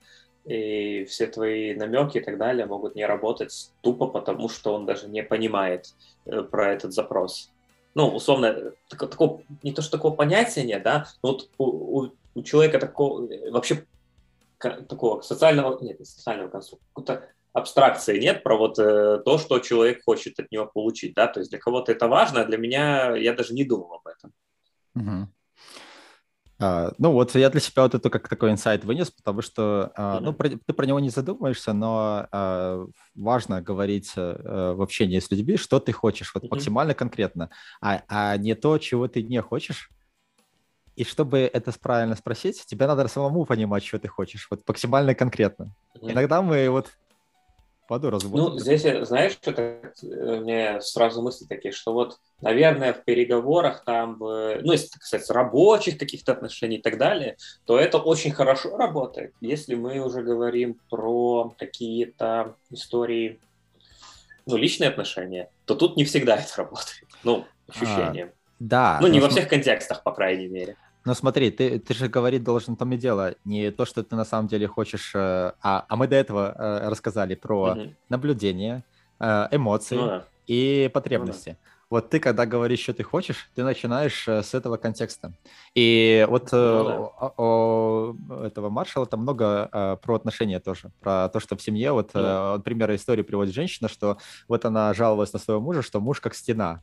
Speaker 1: и все твои намеки и так далее могут не работать тупо потому, что он даже не понимает э, про этот запрос. Ну, условно, так, такого, не то, что такого понятия нет, да, но вот у, у, у человека такого, вообще такого социального, нет, не социального конструкта, абстракции нет про вот э, то, что человек хочет от него получить, да, то есть для кого-то это важно, а для меня я даже не думал об этом.
Speaker 2: Угу. А, ну вот я для себя вот это как такой инсайт вынес, потому что а, ну, про, ты про него не задумаешься, но а, важно говорить а, в общении с людьми, что ты хочешь, вот максимально конкретно, а, а не то, чего ты не хочешь. И чтобы это правильно спросить, тебе надо самому понимать, что ты хочешь, вот максимально конкретно. Иногда мы вот
Speaker 1: Паду Ну, здесь, знаешь, это э, мне сразу мысли такие, что вот, наверное, в переговорах там, ну, если, кстати, рабочих каких-то отношений и так далее, то это очень хорошо работает. Если мы уже говорим про какие-то истории, ну, личные отношения, то тут не всегда это работает. Ну, ощущение. А,
Speaker 2: да.
Speaker 1: Ну, не во всех контекстах, по крайней мере.
Speaker 2: Ну смотри, ты, ты же говорить должен том и дело, не то, что ты на самом деле хочешь, э, а, а мы до этого э, рассказали про угу. наблюдение, э, эмоции ну, да. и потребности. Ну, да. Вот ты, когда говоришь, что ты хочешь, ты начинаешь с этого контекста. И вот ну, да. о, о этого маршала там много про отношения тоже, про то, что в семье, вот, да. например, историю приводит женщина, что вот она жаловалась на своего мужа, что муж как стена,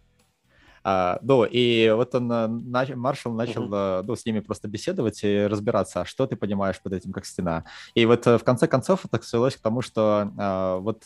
Speaker 2: а, ну, и вот он, э, нач, Маршал начал uh-huh. ну, с ними просто беседовать и разбираться, а что ты понимаешь под этим как стена. И вот э, в конце концов это свелось к тому, что а, вот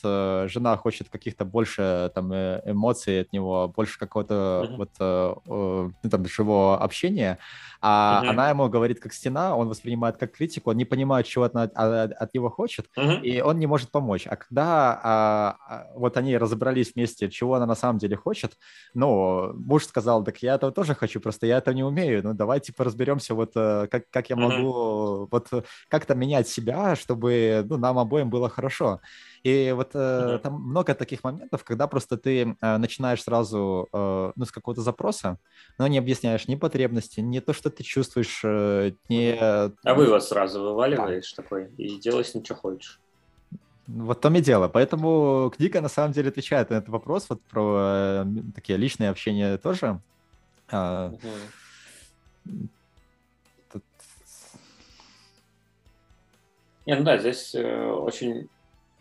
Speaker 2: жена хочет каких-то больше там эмоций от него, больше какого-то uh-huh. вот ну, там живого общения, а uh-huh. она ему говорит как стена, он воспринимает как критику, он не понимает, чего от, от, от него хочет, uh-huh. и он не может помочь. А когда а, вот они разобрались вместе, чего она на самом деле хочет, ну, муж сказал, так я этого тоже хочу, просто я этого не умею. Ну, давайте типа разберемся, вот э, как, как я могу mm-hmm. вот как-то менять себя, чтобы ну, нам обоим было хорошо. И вот mm-hmm. там много таких моментов, когда просто ты э, начинаешь сразу э, ну, с какого-то запроса, но не объясняешь ни потребности, ни то, что ты чувствуешь, э, не...
Speaker 1: А вывод сразу вываливаешь да. такой и делаешь ничего хочешь.
Speaker 2: Вот в том и дело. Поэтому книга на самом деле отвечает на этот вопрос вот про э, такие личные общения тоже. А,
Speaker 1: Тут... Не, ну да, здесь э, очень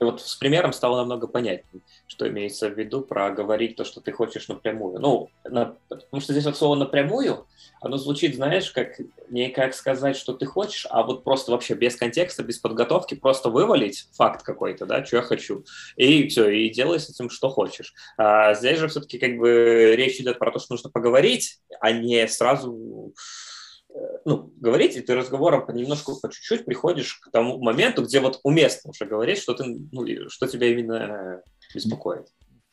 Speaker 1: вот с примером стало намного понятнее, что имеется в виду про говорить то, что ты хочешь напрямую. Ну, на, потому что здесь вот слово «напрямую», оно звучит, знаешь, как не как сказать, что ты хочешь, а вот просто вообще без контекста, без подготовки, просто вывалить факт какой-то, да, что я хочу, и все, и делай с этим, что хочешь. А здесь же все-таки как бы речь идет про то, что нужно поговорить, а не сразу ну, говорить, и ты разговором понемножку, по чуть-чуть приходишь к тому моменту, где вот уместно уже говорить, что, ты, ну, что тебя именно беспокоит.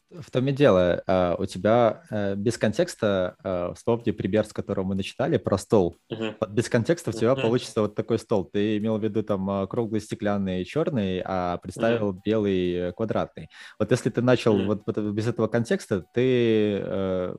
Speaker 2: В том и дело, а, у тебя э, без контекста, вспомни пример, с которого мы начитали, про стол. Uh-huh. Вот без контекста у тебя uh-huh. получится вот такой стол. Ты имел в виду там круглый, стеклянный, черный, а представил uh-huh. белый, э, квадратный. Вот если ты начал uh-huh. вот без этого контекста, ты э,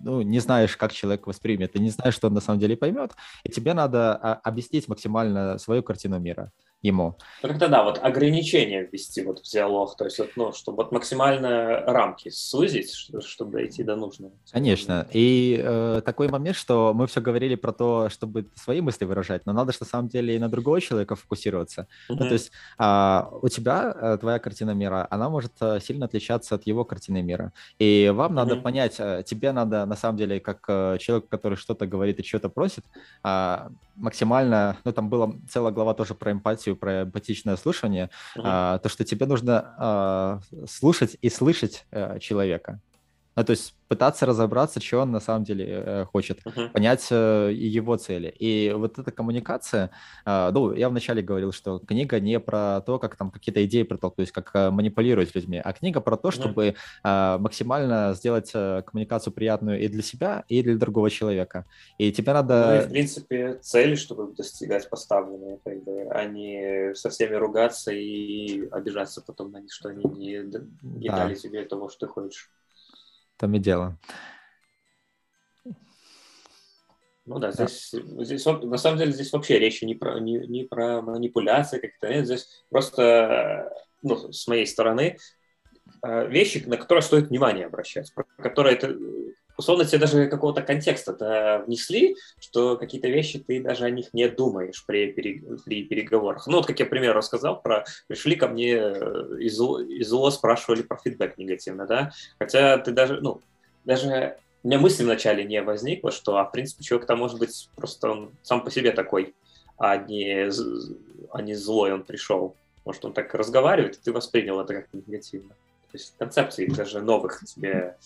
Speaker 2: ну, не знаешь, как человек воспримет, и не знаешь, что он на самом деле поймет, и тебе надо объяснить максимально свою картину мира ему.
Speaker 1: Тогда да, вот ограничения ввести вот в диалог, то есть вот, ну, чтобы вот максимально рамки сузить, чтобы дойти до нужного.
Speaker 2: Конечно. И э, такой момент, что мы все говорили про то, чтобы свои мысли выражать, но надо же на самом деле и на другого человека фокусироваться. Mm-hmm. Ну, то есть э, у тебя э, твоя картина мира, она может э, сильно отличаться от его картины мира. И вам mm-hmm. надо понять, э, тебе надо на самом деле, как э, человек, который что-то говорит и что-то просит, э, максимально, ну там была целая глава тоже про эмпатию, про эмпатичное слушание, uh-huh. а, то, что тебе нужно а, слушать и слышать а, человека. Ну, то есть пытаться разобраться, что он на самом деле э, хочет, uh-huh. понять э, его цели. И вот эта коммуникация, э, ну, я вначале говорил, что книга не про то, как там какие-то идеи протолкнуть, как э, манипулировать людьми, а книга про то, чтобы э, максимально сделать э, коммуникацию приятную и для себя, и для другого человека. И тебе надо...
Speaker 1: Ну, и, в принципе, цели, чтобы достигать поставленные, как бы, а не со всеми ругаться и обижаться потом на них, что они не, не да. дали тебе того, что ты хочешь
Speaker 2: том и дело.
Speaker 1: Ну да, здесь, да. здесь на самом деле здесь вообще речь не про, не, не про манипуляции как-то, нет, здесь просто, ну, с моей стороны, э, вещи, на которые стоит внимание обращать, про которые это, условно тебе даже какого-то контекста внесли, что какие-то вещи ты даже о них не думаешь при, при переговорах. Ну вот, как я пример рассказал, про пришли ко мне э, из, из УО спрашивали про фидбэк негативно, да, хотя ты даже, ну, даже у меня мысль вначале не возникла, что, а в принципе, человек-то может быть просто он сам по себе такой, а не, а не злой он пришел. Может, он так разговаривает, и ты воспринял это как негативно. То есть концепции даже новых тебе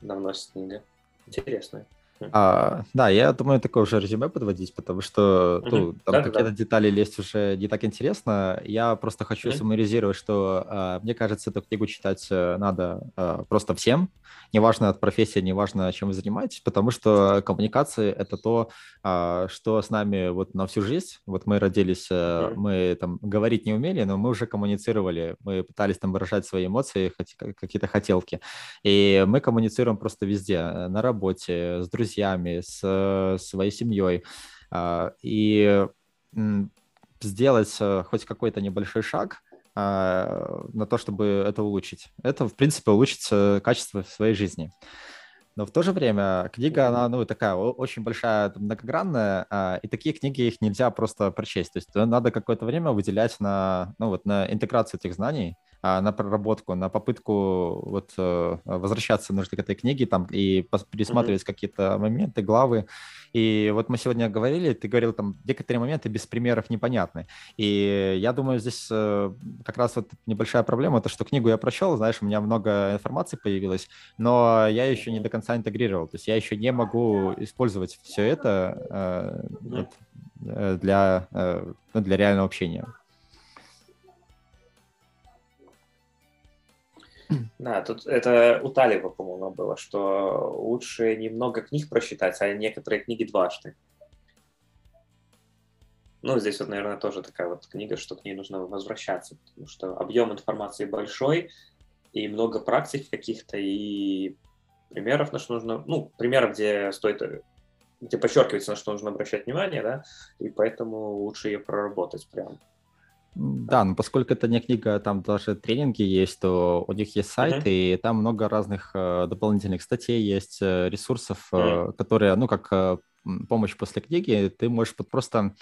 Speaker 1: навносит книга. Интересно.
Speaker 2: А, да, я думаю, такое уже резюме подводить, потому что ну, там да, какие-то да. детали лезть уже не так интересно. Я просто хочу mm-hmm. саморизировать, что а, мне кажется, эту книгу читать э, надо а, просто всем, неважно от профессии, неважно, чем вы занимаетесь, потому что коммуникации — это то, а, что с нами вот на всю жизнь. Вот мы родились, mm-hmm. мы там говорить не умели, но мы уже коммуницировали, мы пытались там выражать свои эмоции, какие-то хотелки. И мы коммуницируем просто везде, на работе, с друзьями, друзьями, с своей семьей. А, и сделать э, хоть какой-то небольшой шаг а, на то, чтобы это улучшить. Это, в принципе, улучшит э, качество своей жизни. Но в то же время книга, она, ну, такая очень большая, многогранная, а, и такие книги их нельзя просто прочесть. То есть надо какое-то время выделять на, ну, вот, на интеграцию этих знаний, на проработку, на попытку вот э, возвращаться нужно к этой книге там и пересматривать mm-hmm. какие-то моменты, главы. И вот мы сегодня говорили, ты говорил там некоторые моменты без примеров непонятны. И я думаю, здесь э, как раз вот небольшая проблема, то, что книгу я прочел, знаешь, у меня много информации появилось, но я еще не до конца интегрировал. То есть я еще не могу использовать все это э, вот, для, ну, для реального общения.
Speaker 1: Да, тут это у Талиба, по-моему, было, что лучше немного книг просчитать, а некоторые книги дважды. Ну, здесь вот, наверное, тоже такая вот книга, что к ней нужно возвращаться, потому что объем информации большой, и много практик каких-то, и примеров, на что нужно, ну, примеров, где стоит, где подчеркивается, на что нужно обращать внимание, да, и поэтому лучше ее проработать прям.
Speaker 2: Да, но поскольку это не книга, там даже тренинги есть, то у них есть сайт, uh-huh. и там много разных э, дополнительных статей есть, э, ресурсов, uh-huh. которые, ну, как помощь после книги, ты можешь просто а,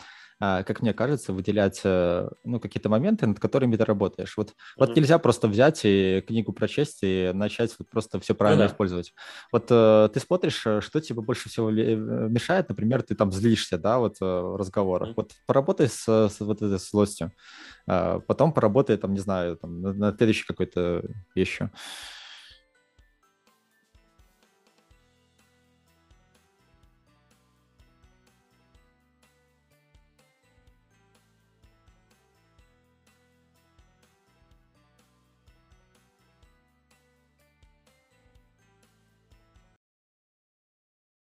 Speaker 2: как мне кажется, выделять э, ну, какие-то моменты, над которыми ты работаешь. Вот, mm-hmm. вот нельзя просто взять и книгу прочесть и начать вот просто все правильно ну, да. использовать. Вот э, ты смотришь, э, что тебе больше всего мешает, например, ты там злишься, да, вот в разговорах. Mm-hmm. Вот поработай с, с вот этой злостью, а, потом поработай там, не знаю, там, на, на следующей какой-то вещью.